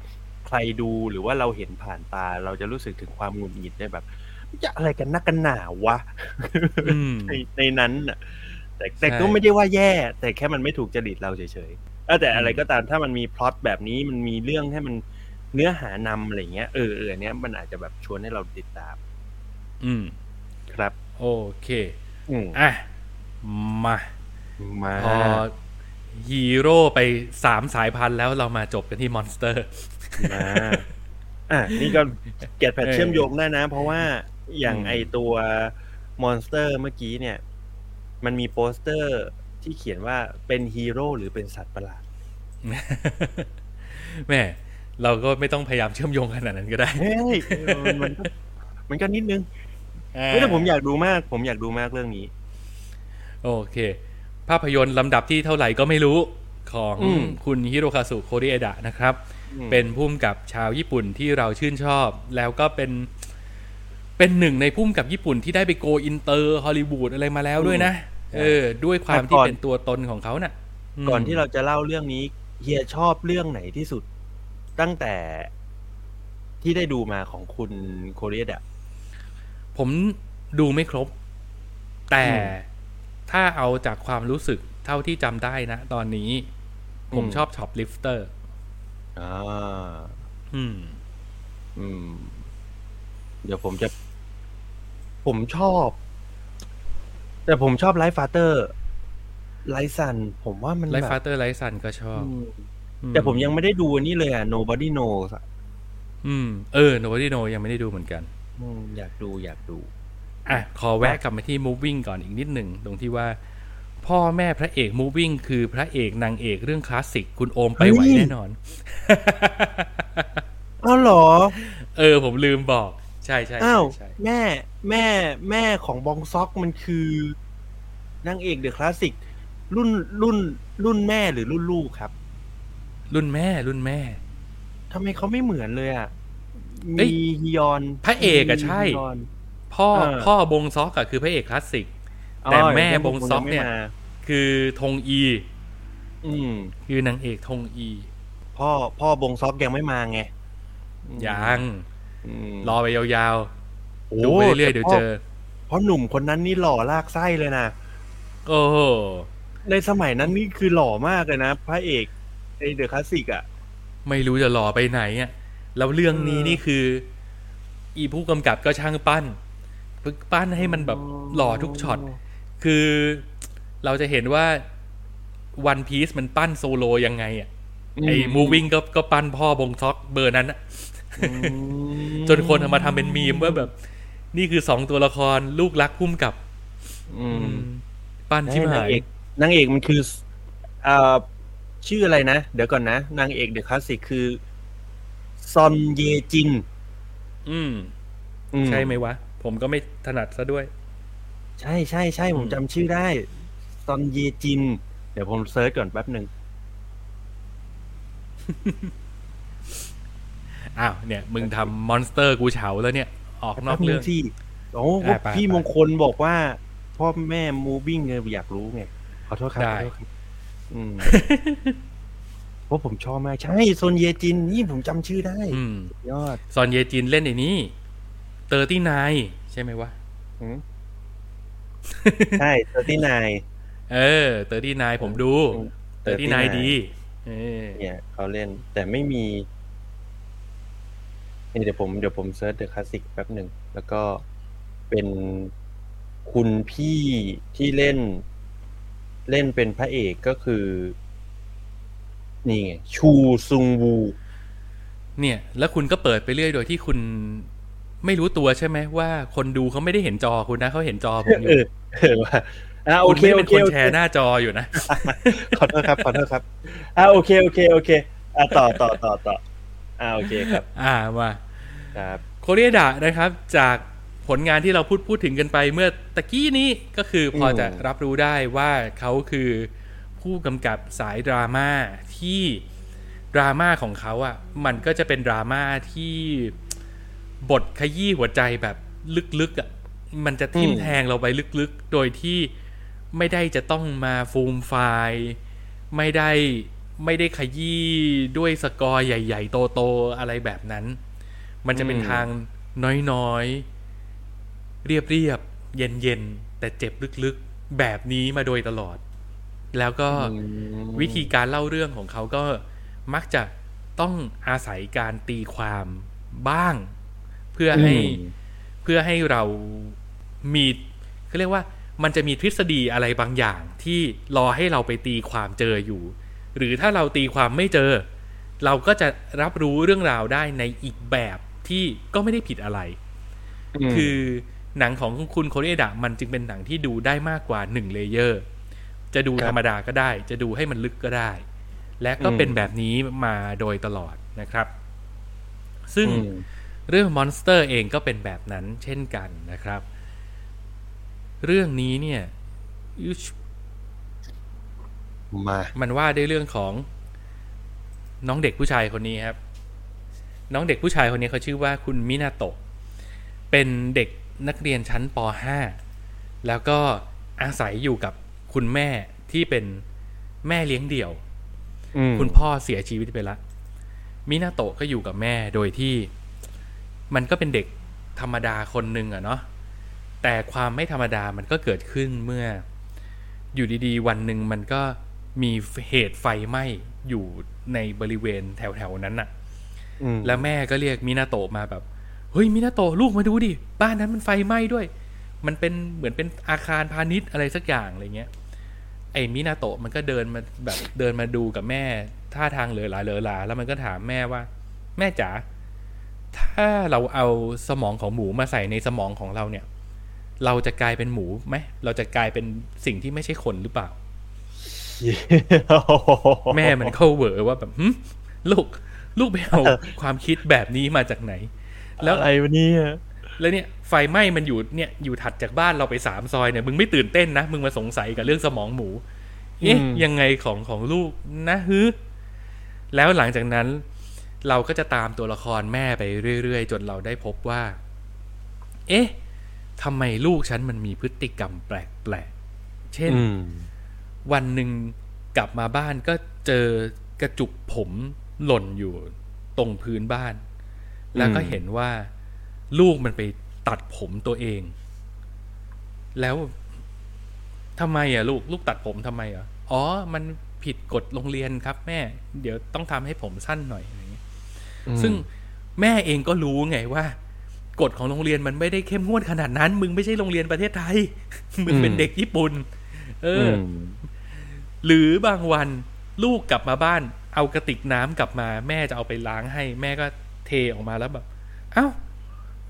ใครดูหรือว่าเราเห็นผ่านตา เราจะรู้สึกถึงความหงุดหงิดได้แบบจะอะไรกันนักกันหนาวะอืมในในนั้นน่ะแต่แต่ใช่ก็ไม่ได้ว่าแย่ แต่แค่มันไม่ถูกจริตเราเฉยๆเออ แต่อะไรก็ตามถ้ามันมีพล็อตแบบนี้มันมีเรื่องให้มันเนื้อหานำอะไรเงี้ยเออเอออันเนี้ยมันอาจจะแบบชวนให้เราติดตาม อืม ครับ โอเคอืมอะมามาพอฮีโร่ไปสามสายพันธุ์แล้วเรามาจบกันที่มอนสเตอร์มาอะนี่ก็เกียรติแพทเออเชื่อมโยงได้นะ เพราะว่าอย่างอืมไอตัวมอนสเตอร์เมื่อกี้เนี่ย มันมีโปสเตอร์ ที่เขียนว่าเป็นฮีโร่หรือเป็นสัตว์ประหลาดแหมเราก็ไม่ต้องพยายามเชื่อมโยงขนาดนั้นก็ได้เฮ้ยเออมันก็มันก็นิดนึงอ่าไม่แต่ผมอยากดูมาก ผมอยากดูมากเรื่องนี้ โอเค ภาพยนตร์ลำดับที่เท่าไหร่ก็ไม่รู้ของอืมคุณฮิโรคาสุโคเรเอดะนะครับอืมเป็นผู้กำกับชาวญี่ปุ่นที่เราชื่นชอบ แล้วก็เป็นเป็นหนึ่งในผู้กำกับญี่ปุ่นที่ได้ไป go inter ฮอลลีวูดอะไรมาแล้วด้วยนะ เออ ด้วยความที่เป็นตัวตนของเขาน่ะอืมก่อนที่เราจะเล่าเรื่องนี้เฮียชอบเรื่องไหนที่สุด ตั้งแต่ที่ได้ดูมาของคุณโคเรเอดะผมดูไม่ครบ แต่อืมถ้าเอาจากความรู้สึกเท่าที่จำได้นะ ตอนนี้ ผมอืมชอบ Shopliftersอ่าอืม อืม เดี๋ยวผมจะ ผมชอบ แต่ผมชอบ Like Father Like Son ผมว่ามันไลฟ์แบฟาบเตอ Like Son ก็ชอบอืมอืแต่ผมยังไม่ได้ดูอันนี้เลยอะ Nobody Knows อะอืม เออ Nobody Knows ยังไม่ได้ดูเหมือนกันอืมอยากดูอยากดู อะ ขอแวะกลับมาที่ Moving ก่อนอีกนิดหนึ่งตรงที่ว่า พ่อแม่พระเอก Moving คือพระเอกนางเอกเรื่องคลาสสิกคุณโอมไปไหวเฮ้ยแน่นอนอ้าวเหรอ เออ ผมลืมบอก ใช่ใช่อ้าวใช่แม่ แม่แม่ของบองซอกมันคือนางเอกเดอะคลาสสิกรุ่นรุ่น รุ่นแม่หรือรุ่นลูกครับ รุ่นแม่รุ่นแม่ทำไมเขาไม่เหมือนเลยอะเอ้ยมีฮิยอน พระเอกอะใช่มีฮิยอนพ่อเออพ่อบงซอกอะคือพระเอกคลาสสิก แต่แม่ยังบงซอกเนี่ยงไม่มาคือธงอี อืมคือนางเอกธงอี พ่อพ่อบงซอกยังไม่มาไงอืมยังอืมรอไปยาวโอ้ๆ ดูไปเรื่อยๆเดี๋ยวเจอ เพราะหนุ่มคนนั้นนี่หล่อลากไส้เลยนะโอ้โหในสมัยนั้นนี่คือหล่อมากเลยนะพระเอกไอเดอะคลาสสิกอะ ไม่รู้จะหล่อไปไหนอะแล้วเรื่องนี้เออนี่คือ อีผู้กำกับก็ช่างปั้นพึกปั้นให้มันแบบหล่อทุกช็อต คือเราจะเห็นว่าวันพี e มันปั้นโซโลยังไงอะไอ้ Moving ก็ก็ปั้นพ่อบงซอกเบอร์นั้นอะอืมจนคนเอามาทำเป็นมีมว่าแบบ นี่คือสองตัวละครลูกรักผู้กำกับ อืมปั้นชิบนางหายเอกนางเอกมันคืออ่าชื่ออะไรนะ เดี๋ยวก่อนนะ นางเอก The Classic คือ ซอนเยจิน อืมอืใช่ไหมวะ ผมก็ไม่ถนัดซะด้วย ใช่ใช่ใช่ผมอืมจำชื่อได้ ซอนเยจิน เดี๋ยวผมเซิร์ชก่อนแป๊บหนึ่งอ้าวเนี่ย มึงทำมอนสเตอร์กูเฉาแล้วเนี่ย ออกนอกแป๊บหเรื่นึ่องงสิโอ้อะไปพี่ไปมงคลบอกว่า พ่อแม่มูวิ่งไงอยากรู้ไงขอโทษครับได้ขอโทษครับอืมเพราะผมชอบมาก ใช่ซอนเยจินนี่ผมจำชื่อได้อืมยอดซอนเยจินเล่นไอ้นี่ Thirty-Nine ใช่ไหมวะอืมใช่ Thirty-Nine เออ Thirty-Nine ผมดู Thirty-Nine ดีเออเนี่ยเขาเล่นแต่ไม่มี นี่เดี๋ยวผมเดี๋ยวผม search The Classic แป๊บหนึ่ง แล้วก็เป็นคุณพี่ที่เล่น เล่นเป็นพระเอกก็คือ นี่ไง ชูซุงวู เนี่ย แล้วคุณก็เปิดไปเรื่อยโดยที่คุณไม่รู้ตัวใช่ไหมว่าคนดูเขาไม่ได้เห็นจอคุณนะเขาเห็นจอผมอเอยู่อเออว่าอ่าโอคุณเคไม่ได้โอเป็นเคคนโอแชเคร์หน้าจออยู่นะขอโทษครับขอโทษครับอ่าโอเคโอเคโอเคอ่าต่อต่อต่อต่อ อ่าโอเคครับ อ่ามาครับโคเรียดะนะครับ จากผลงานที่เราพูดพูดถึงกันไปเมื่อตะกี้นี้ก็คือพอจะรับรู้ได้ว่าเขาคือผู้กำกับสายดราม่าที่ดราม่าของเขาอะ่ะ มันก็จะเป็นดราม่าที่บทขยี้หัวใจแบบลึกๆอะ่ะมันจะทิ่มอืมแทงเราไปลึกๆ โดยที่ไม่ได้จะต้องมาฟูมไฟล์ ไม่ได้ ไม่ได้ขยี้ด้วยสกอร์ใหญ่ ๆ โตๆอะไรแบบนั้น มันจะเป็นอืมทางน้อยๆ เรียบๆ เย็นๆ แต่เจ็บลึกๆ แบบนี้มาโดยตลอด แล้วก็อืมวิธีการเล่าเรื่องของเขาก็มักจะต้องอาศัยการตีความบ้าง เพื่อให้อืมเพื่อให้เรามีเขาเรียกว่ามันจะมีทฤษฎีอะไรบางอย่างที่รอให้เราไปตีความเจออยู่ หรือถ้าเราตีความไม่เจอ เราก็จะรับรู้เรื่องราวได้ในอีกแบบที่ก็ไม่ได้ผิดอะไรมคือหนังของคุณโคเรดะมันจึงเป็นหนังที่ดูได้มากกว่าหนึ่ง layer จะดูครับธรรมดาก็ได้ จะดูให้มันลึกก็ได้ และก็อืมเป็นแบบนี้มาโดยตลอดนะครับ ซึ่งอืมเรื่อง Monster เองก็เป็นแบบนั้นเช่นกันนะครับ เรื่องนี้เนี่ยอิ๊ช มามันว่าด้วยเรื่องของน้องเด็กผู้ชายคนนี้ครับ น้องเด็กผู้ชายคนนี้เขาชื่อว่าคุณมินาโตะเป็นเด็กนักเรียนชั้นป .5 แล้วก็อาศัยอยู่กับคุณแม่ที่เป็นแม่เลี้ยงเดี่ยวอืมคุณพ่อเสียชีวิตไปละมินาโตะก็อยู่กับแม่โดยที่มันก็เป็นเด็กธรรมดาคนหนึ่งอะเนาะแต่ความไม่ธรรมดามันก็เกิดขึ้นเมื่ออยู่ดีๆ วันหนึ่งมันก็ มีเหตุไฟไหม้อยู่ในบริเวณแถวๆนั้นน่ะอืมแล้วแม่ก็เรียกมินาโตะมาแบบ เฮ้ยมินาโตะลูกมาดูดิ บ้านนั้นมันไฟไหม้ด้วย มันเป็นเหมือนเป็นอาคารพาณิชย์อะไรสักอย่างอะไรเงี้ย ไอ้มินาโตะมันก็เดินมาแบบเดินมาดูกับแม่ท่าทางเหลือหลาเหลือหลาแล้วมันก็ถามแม่ว่า แม่จ๋าถ้าเราเอาสมองของหมูมาใส่ในสมองของเราเนี่ย เราจะกลายเป็นหมูไหมเราจะกลายเป็นสิ่งที่ไม่ใช่คนหรือเปล่า แม่มันเข้าเหวอว่าแบบหึลูกลูกไปเอาความคิดแบบนี้มาจากไหน แล้วอะไรวะเนี่ยแล้วเนี่ยไฟไหม้มันอยู่เนี่ยอยู่ถัดจากบ้านเราไปสามซอยเนี่ยมึงไม่ตื่นเต้นนะมึงมาสงสัยกับเรื่องสมองหมูเอ๊ะอืมยังไงของของลูกนะฮึแล้วหลังจากนั้น เราก็จะตามตัวละครแม่ไปเรื่อย ๆ จนเราได้พบว่า เอ๊ะทำไมลูกฉันมันมีพฤติกรรมแปลกๆเช่นอืม วันหนึ่งกลับมาบ้านก็เจอกระจุกผมหล่นอยู่ตรงพื้นบ้าน แล้วก็เห็นว่าลูกมันไปตัดผมตัวเอง แล้วทำไมอะลูกลูกตัดผมทำไมอะอ๋อ มันผิดกฎโรงเรียนครับ แม่ เดี๋ยวต้องทำให้ผมสั้นหน่อยอะไรอย่างเงี้ยซึ่งแม่เองก็รู้ไงว่ากฎของโรงเรียนมันไม่ได้เข้มงวดขนาดนั้น มึงไม่ใช่โรงเรียนประเทศไทย มึงเป็นอืมเด็กญี่ปุ่น เออืออม หรือบางวันลูกกลับมาบ้านเอากระติกน้ำกลับมา แม่จะเอาไปล้างให้ แม่ก็เทออกมาแล้วแบบเอ้า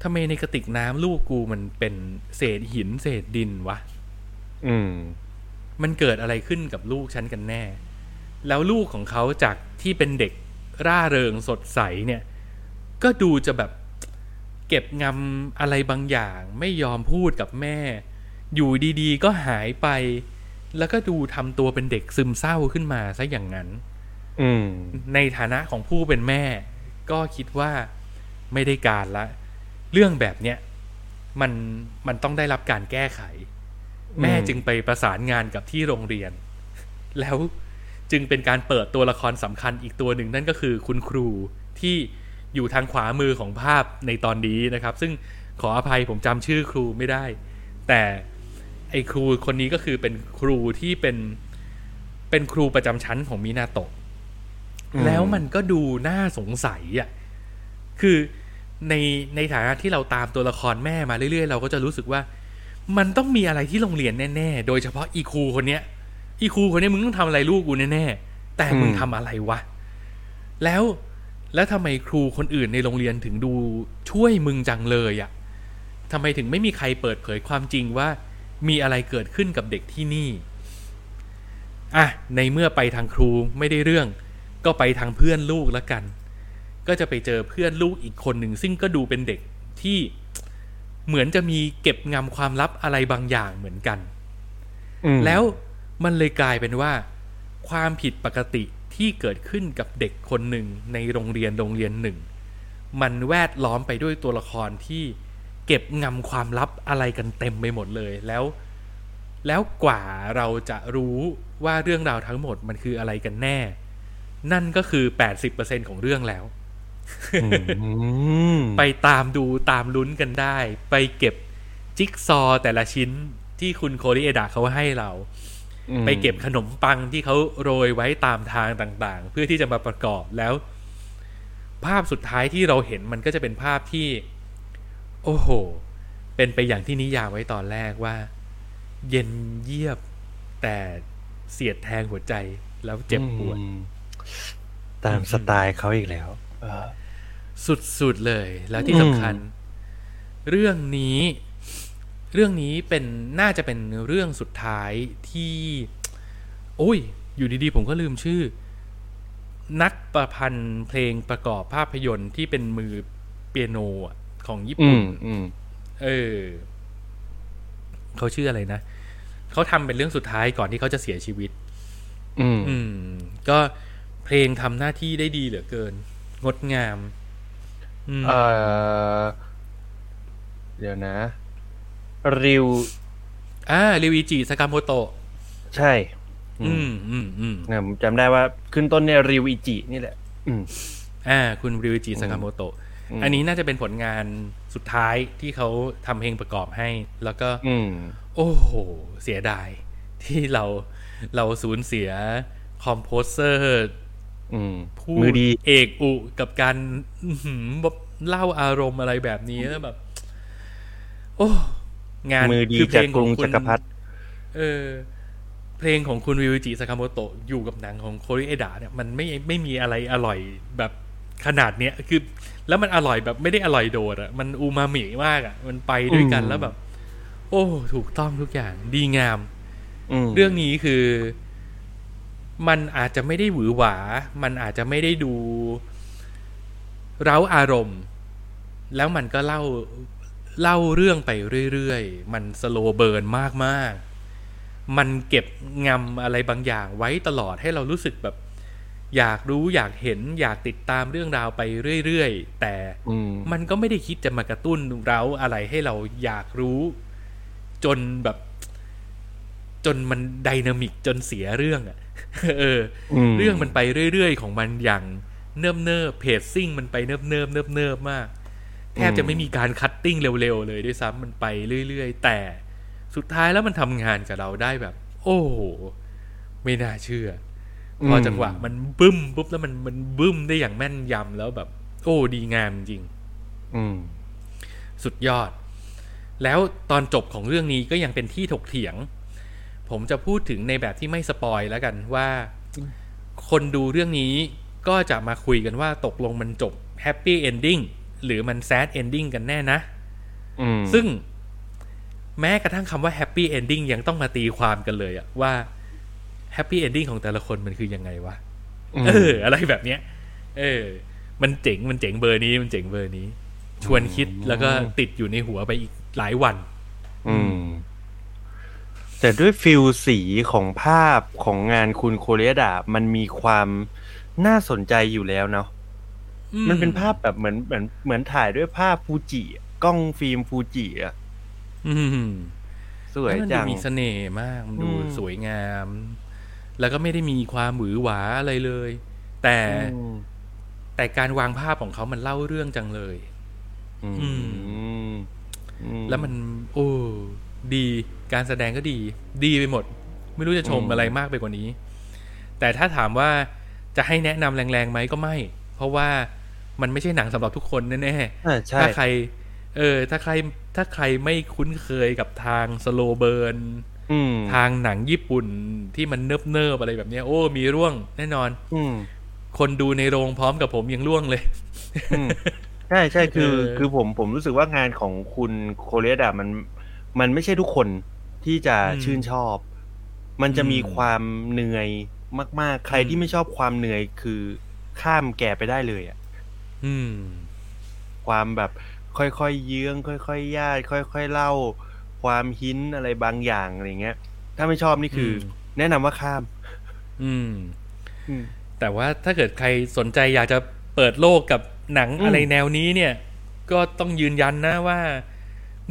ทำไมในกระติกน้ำลูกกูมันเป็นเศษหินเศษดินวะอืม มันเกิดอะไรขึ้นกับลูกฉันกันแน่ แล้วลูกของเขาจากที่เป็นเด็กร่าเริงสดใสเนี่ย ก็ดูจะแบบเก็บงำอะไรบางอย่าง ไม่ยอมพูดกับแม่ อยู่ดีๆ ก็หายไป แล้วก็ดูทำตัวเป็นเด็กซึมเศร้าขึ้นมาซะอย่างนั้น อืมในฐานะของผู้เป็นแม่ ก็คิดว่าไม่ได้การละ เรื่องแบบเนี้ยมันมันต้องได้รับการแก้ไข แม่จึงไปประสานงานกับที่โรงเรียน แล้วจึงเป็นการเปิดตัวละครสำคัญอีกตัวหนึ่งนั่นก็คือคุณครูที่อยู่ทางขวามือของภาพในตอนนี้นะครับ ซึ่งขออภัยผมจำชื่อครูไม่ได้ แต่ ไอ้ครูคนนี้ก็คือเป็นครูที่เป็นเป็นครูประจำชั้นของมินาโตะอืมแล้วมันก็ดูน่าสงสัยอะคือในในฐานะที่เราตามตัวละครแม่มาเรื่อยๆ เราก็จะรู้สึกว่า มันต้องมีอะไรที่โรงเรียนแน่ๆ โดยเฉพาะอีครูคนเนี้ย อีครูคนเนี้ยมึงต้องทำอะไรลูกกูแน่ๆ แต่มึงอืมทำอะไรวะ แล้วแล้วทำไมครูคนอื่นในโรงเรียนถึงดูช่วยมึงจังเลยอะ่ะทำไมถึงไม่มีใครเปิดเผยความจริงว่า มีอะไรเกิดขึ้นกับเด็กที่นี่อะในเมื่อไปทางครูไม่ได้เรื่อง ก็ไปทางเพื่อนลูกแล้วกัน ก็จะไปเจอเพื่อนลูกอีกคนหนึ่งซึ่งก็ดูเป็นเด็กที่เหมือนจะมีเก็บงำความลับอะไรบางอย่างเหมือนกันอืมแล้วมันเลยกลายเป็นว่า ความผิดปกติที่เกิดขึ้นกับเด็กคนหนึ่งในโรงเรียนโรงเรียนหนึ่ง มันแวดล้อมไปด้วยตัวละครที่เก็บงำความลับอะไรกันเต็มไปหมดเลยแล้ว แล้วกว่าเราจะรู้ว่าเรื่องราวทั้งหมดมันคืออะไรกันแน่ นั่นก็คือ 80%ของเรื่องแล้วอืมไปตามดูตามลุ้นกันได้ ไปเก็บจิ๊กซอว์แต่ละชิ้นที่คุณโคริเอดะเขาให้เราอืมไปเก็บขนมปังที่เขาโรยไว้ตามทางต่าง ๆ เพื่อที่จะมาประกอบแล้ว ภาพสุดท้ายที่เราเห็นมันก็จะเป็นภาพที่ โอ้โห เป็นไปอย่างที่นิยามไว้ตอนแรกว่า เย็นเยียบแต่เสียดแทงหัวใจแล้วเจ็บปวดอืมตามสไตล์เขาอีกแล้วเออสุดๆเลย แล้วที่สำคัญ เรื่องนี้ เรื่องนี้เป็นน่าจะเป็นเรื่องสุดท้ายที่ โอ้ย อยู่ดีๆ ผมก็ลืมชื่อ นักประพันธ์เพลงประกอบภาพยนตร์ที่เป็นมือเปียโนอะ ของญี่อืปุ่นมอืมเออเขาชื่ออะไรนะเขาทำเป็นเรื่องสุดท้ายก่อนที่เขาจะเสียชีวิต อืมอืมก็เพลงทำหน้าที่ได้ดีเหลือเกิน งดงามอืมเออเดี๋ยวนะ ริวอ่าริวิจิสากาโมโตะใช่ออืมอืมอืมนะผมจำได้ว่าขึ้นต้นเนี่ยริวอิจินี่แหละ อืมอ่า คุณริวจิสากาโมโตะ อืมอันนี้น่าจะเป็นผลงานสุดท้ายที่เขาทำเพลงประกอบให้ แล้วก็อืมโอ้โห เสียดาย ที่เราเราสูญเสียคอมโพเซอร์อืมผู้มือดีเอกอุกับการอื้อหือแบบเล่าอารมณ์อะไรแบบนี้แล้วแบบ โอ้ งานมือดีคืเพจากลงกรุงของคุณจักรพรรดิเออ เพลงของคุณวิวจิสากาโมโตะอยู่กับหนังของโคริเอดะเนี่ยมันไม่ไม่มีอะไรอร่อยแบบขนาดเนี้ย คือ แล้วมันอร่อยแบบไม่ได้อร่อยโดดอะมันอูมามิมากอะมันไปด้วยกันแล้วแบบ โอ้ถูกต้องทุกอย่างดีงามอืมเรื่องนี้คือ มันอาจจะไม่ได้หวือหวา มันอาจจะไม่ได้ดู เร้าอารมณ์ แล้วมันก็เล่าเล่าเรื่องไปเรื่อยๆ มันสโลเบิร์นมากๆ มันเก็บงำอะไรบางอย่างไว้ตลอดให้เรารู้สึกแบบ อยากรู้อยากเห็นอยากติดตามเรื่องราวไปเรื่อยๆ แต่อืมมันก็ไม่ได้คิดจะมากระตุ้นเราอะไรให้เราอยากรู้ จนแบบ จนมันไดนามิกจนเสียเรื่องอะเออมเรื่องมันไปเรื่อยๆ ของมันอย่างเนิบเนิบเพจซิ่งมันไปเนิบเนิบเนิบเนิบมาก แทบจะไม่มีการ cutting เร็วๆ เลยด้วยซ้ำมันไปเรื่อยๆ แต่สุดท้ายแล้วมันทำงานกับเราได้แบบ โอ้โห ไม่น่าเชื่อ พอจังหวะมันบึ้มปุ๊บแล้วมันมันบึ้มได้อย่างแม่นยำแล้วแบบ โอ้ดีงามจริง อืมสุดยอด แล้วตอนจบของเรื่องนี้ก็ยังเป็นที่ถกเถียง ผมจะพูดถึงในแบบที่ไม่ spoil แล้วกันว่า คนดูเรื่องนี้ก็จะมาคุยกันว่าตกลงมันจบ happy ending หรือมัน sad ending กันแน่นะอืมซึ่งแม้กระทั่งคำว่า happy ending ยังต้องมาตีความกันเลยอะว่า happy ending ของแต่ละคนมันคือยังไงวะมเออ อะไรแบบเนี้ย เออ มันเจ๋งมันเจ๋งเบอร์นี้มันเจ๋งเบอร์นี้ ชวนคิดแล้วก็ติดอยู่ในหัวไปอีกหลายวัน อืม แต่ด้วย feel สีของภาพของงานคุณโคเรียดามันมีความน่าสนใจอยู่แล้วเนาะอืมันเป็นภาพแบบเหมือนเหมือนเหมือนถ่ายด้วยภาพฟูจิอะกล้องฟิล์มฟูจิอะอืมสวยแล้วมันจัดูงมีเสน่ห์มาก มันดูอืมสวยงาม แล้วก็ไม่ได้มีความหวือหวาอะไรเลย แต่อืมแต่การวางภาพของเขามันเล่าเรื่องจังเลยอืมอือืมแล้วมัน โอ้ดีการแสดงก็ดี ดีไปหมด ไม่รู้จะชมอืมอะไรมากไปกว่านี้ แต่ถ้าถามว่าจะให้แนะนำแรงๆไหมก็ไม่ เพราะว่ามันไม่ใช่หนังสำหรับทุกคนแน่ๆอ่าใช่ถ้าใคร เออ ถ้าใครถ้าใครไม่คุ้นเคยกับทางสโลเบิร์นอืม ทางหนังญี่ปุ่นที่มันเนิบเนิบๆอะไรแบบเนี้ยโอ้มีร่วงแน่นอน อืมคนดูในโรงพร้อมกับผมยังร่วงเลยอืมใช่ใช่คือเออคือผมผมรู้สึกว่างานของคุณโคเรียดามัน มันไม่ใช่ทุกคนที่จะชื่นชอบ มันจะมีความเหนื่อยมาก ๆ ใครที่ไม่ชอบความเหนื่อยคือข้ามแก่ไปได้เลยอะอืมความแบบค่อยๆเยื้องค่อยๆญาติค่อยๆเล่า ความหินอะไรบางอย่างอะไรเงี้ย ถ้าไม่ชอบนี่คืออมแนะนำว่าข้ามอืมอืมแต่ว่าถ้าเกิดใครสนใจอยากจะเปิดโลกกับหนังอืมอะไรแนวนี้เนี่ย ก็ต้องยืนยันนะว่า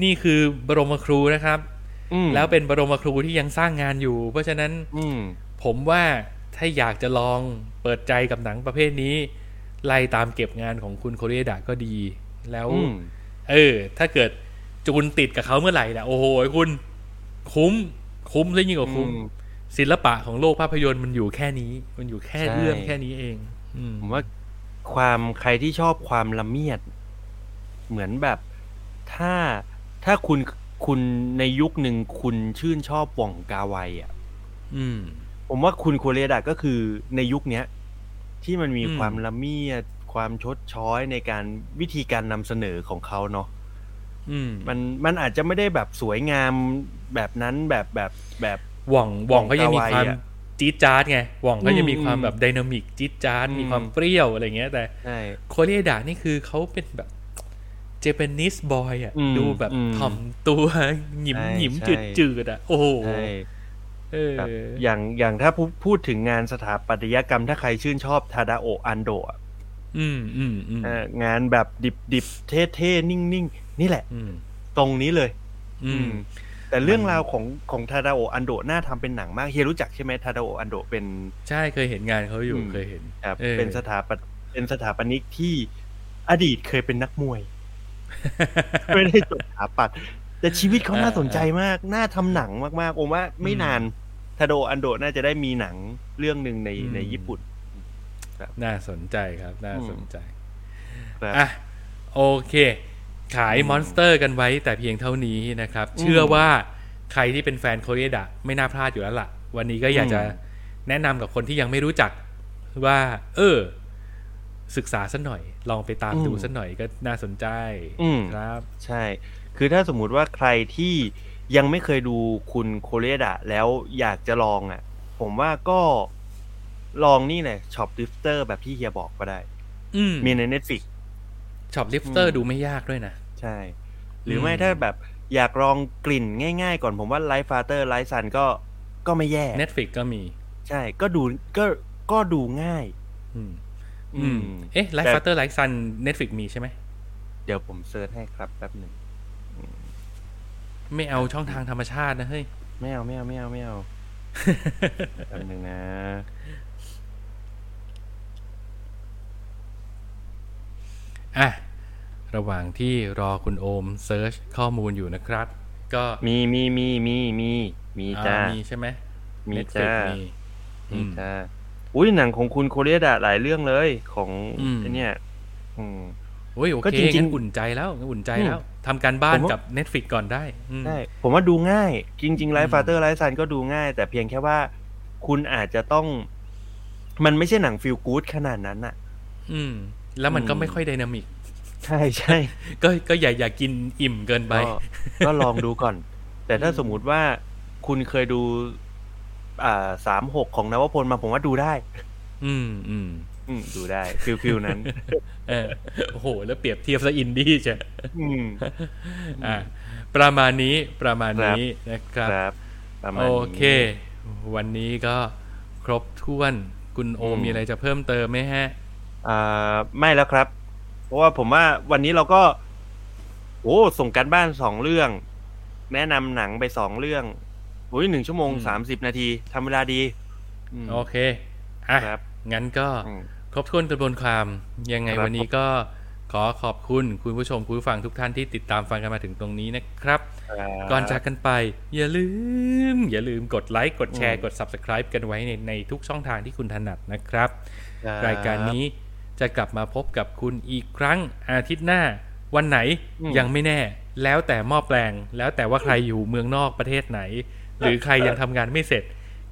นี่คือบรมครูนะครับอืมแล้วเป็นบรมครูที่ยังสร้างงานอยู่ เพราะฉะนั้นอืมผมว่าถ้าอยากจะลองเปิดใจกับหนังประเภทนี้ ไล่ตามเก็บงานของคุณโคเรดะก็ดี แล้วอืมเออ ถ้าเกิด จูนติดกับเขาเมื่อไหร่นะโอ้โหคุณ คุ้ม คุ้มซะยิ่งกว่าคุ้มอืมศิลปะของโลกภาพยนตร์มันอยู่แค่นี้ มันอยู่แค่ใช่เรื่องแค่นี้เองอืมผมว่าความใครที่ชอบความละเมียด เหมือนแบบถ้าถ้าคุณคุณในยุคหนึ่งคุณชื่นชอบว่องกาไวอะอืมผมว่าคุณโคเรดะก็คือในยุคเนี้ย ที่มันมีอืมความละเมียดความชดช้อยในการวิธีการนำเสนอของเขาเนาะอื มมันมันอาจจะไม่ได้แบบสวยงามแบบนั้นแบบแบบแบบหว่องหว่องก็ยังมีความกาไวอะจี๊ดจ๊าดไงหว่องก็ยังมีอืมความแบบไดนามิกจี๊ดจ๊าดอืมมีความเปรี้ยวอะไรเงี้ย แต่ใช่โคเรียดานี่คือเขาเป็นแบบเจแปนิสบอยอะอืมดูแบบอืมถ่อมตัวหยิมใช่หยิมใช่จืดจืดๆอะ โอ้โหใช่เออแบบอย่างอย่างถ้าพูพูดถึงงานสถาปัตยกรรมถ้าใครชื่นชอบทาดาโอะอันโดะอืมอืมอืมเอ่องานแบบดิบดิบเท่เท่ๆนิ่งนิ่งๆ นี่แหละอืมตรงนี้เลย อือืมมแต่เรื่องราวของของทาดาโอะอันโดะน่าทำเป็นหนังมากเฮียรู้จักใช่ไหมทาดาโอะอันโดะเป็น ใช่เคยเห็นงานเขาอยู่อืมเคยเห็นครับออเป็นสถาปนเป็นสถาปนิกที่อดีตเคยเป็นนักมวย ไม่ได้จบสถาปัตย์แต่ชีวิตเขาน่าสนใจมาก น่าทำหนังมากๆผมว่าไม่นานทาโดะอันโดะน่าจะได้มีหนังเรื่องหนึ่งในอืมในญี่ปุ่นน่าสนใจครับ น่าสนใจครับอะโอเค ขายอืม Monster กันไว้แต่เพียงเท่านี้นะครับ เชื่อว่าใครที่เป็นแฟนโคเรดะไม่น่าพลาดอยู่แล้วล่ะ วันนี้ก็อยากจะอืมแนะนำกับคนที่ยังไม่รู้จักว่า เออ ศึกษาสักหน่อย ลองไปตามดูสักหน่อยก็น่าสนใจอืมครับ ใช่ คือถ้าสมมุติว่าใครที่ยังไม่เคยดูคุณโคเรดะแล้วอยากจะลองอะ ผมว่าก็ลองนี่แหละ Shoplifters แบบที่เฮียบอกก็ได้อืมมีใน Netflix Shoplifters อืมดูไม่ยากด้วยนะ ใช่ หรืออมไม่ถ้าแบบอยากลองกลิ่นง่ายๆก่อนผมว่า Like Father Like Son ก็ก็ไม่แย่ Netflix ก็มี ใช่ ก็ดูก็ก็ดูง่าย อืม อือืมมเอ๊ะ Like Father Like Son Netflix มีใช่ไหม เดี๋ยวผม search ให้ครับแป๊บหนึ่ง ไม่เอาช่องทางธรรมชาตินะเฮ้ย ไม่เอาไม่เอาไม่เอาไม่เอาแป๊บหนึ่งนะ อะระหว่างที่รอคุณโอม search ข้อมูลอยู่นะครับ ก็มีมีมีมีมีมีอ่าจ้ามีใช่ไหมมี Netflix จ้ามีอืนี่มจ้าอุ้ยหนังของคุณโคเรเอดะหลายเรื่องเลยของอืมไอเนี่ยอืมโอ้ยโอก็เคจริงๆงั้นอุ่นใจแล้วงั้นอุ่นใจแล้วทำการบ้านผมว่ากับ Netflix ก่อนได้อืมใช่ผมว่าดูง่าย จริงๆ Like Father Like Son ก็ดูง่าย แต่เพียงแค่ว่าคุณอาจจะต้อง มันไม่ใช่หนัง feel good ขนาดนั้นอะอืม แล้วมันก็อืมไม่ค่อย dynamic ใช่ใช่ก็ก็อย่าอย่ากินอิ่มเกินไป ก็ก็ลองดูก่อน แต่ถ้าอืมสมมุติว่าคุณเคยดู อ่าสามหกของนวพลมาผมว่าดูได้อืมอืมอืมดูได้ feel feel นั้นเออโอ้โห แล้วเปรียบเทียบซะอินดี้ใช่อืมอ่า ประมาณนี้ประมาณครับนี้นะครับครับ ประมาณโอนี้เค วันนี้ก็ครบถ้วน คุณโอมอืมมีอะไรจะเพิ่มเติมไหมฮะอ่า ไม่แล้วครับ เพราะว่าผมว่าวันนี้เราก็โอ้ส่งการบ้านสองเรื่อง แนะนำหนังไปสองเรื่องโอ้ยหนึ่งชั่วโมงอืมสามสิบนาทีทำเวลาดีอืมโอเคอะครับงั้นก็อืมครบถ้วนกระบวนความยังไงครับวันนี้ก็ขอขอบคุณคุณผู้ชมคุณผู้ฟังทุกท่านที่ติดตามฟังกันมาถึงตรงนี้นะครับ ก่อนจากกันไป อย่าลืม อย่าลืมกดไลค์กดแชร์อืมกด Subscribe กันไว้ในในทุกช่องทางที่คุณถนัดนะครับคบรายการนี้ จะกลับมาพบกับคุณอีกครั้งอาทิตย์หน้า วันไหนอืมยังไม่แน่ แล้วแต่หม้อแปลง แล้วแต่ว่าใครอยู่เมืองนอกประเทศไหน หรือใครยังทำงานไม่เสร็จ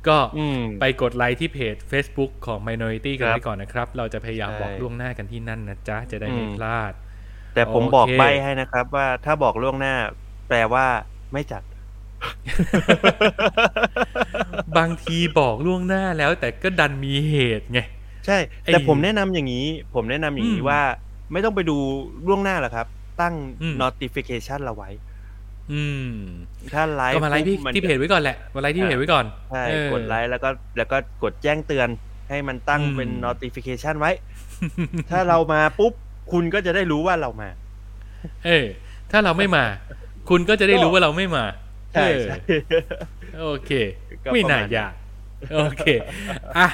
ก็อืมไปกดไลค์ที่เพจ Facebook ของ Minority กันครับไว้ก่อนนะครับ เราจะพยายามใช่บอกล่วงหน้ากันที่นั่นนะจ๊ะ จะได้ไม่อืมพลาด แต่ผมโอเคบอกใบให้นะครับ ว่าถ้าบอกล่วงหน้า แปลว่าไม่จัดบางทีบอกล่วงหน้าแล้วแต่ก็ดันมีเหตุไง ใช่ไอ้แต่ผมแนะนำอย่างนี้ ผมแนะนำอย่างนี้อืมว่า ไม่ต้องไปดูล่วงหน้าหรอกครับ ตั้งอืม notification เราไว้ อืม ถ้าไลฟ์ก็มาไลค์ที่ปุ๊บมันที่เพจไว้ก่อนแหละมาไลค์ที่เพจไว้ก่อนใช่เออกดไลค์แล้วก็แล้วก็กดแจ้งเตือนให้มันตั้งอืมเป็น notification ไว้ ถ้าเรามาปุ๊บ คุณก็จะได้รู้ว่าเรามา เออ ถ้าเราไม่มา คุณก็จะได้รู้ว่าเราไม่มาใช่เออใช่โอเคก็ไม่ประมาน่าณยากโอเค อะ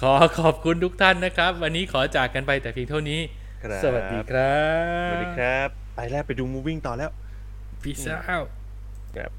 ขอขอบคุณทุกท่านนะครับ วันนี้ขอจากกันไปแต่เพียงเท่านี้ครับสวัสดีครับ สวัสดีครับ ไปแล้วไปดู moving ต่อแล้วพีซ out ครับ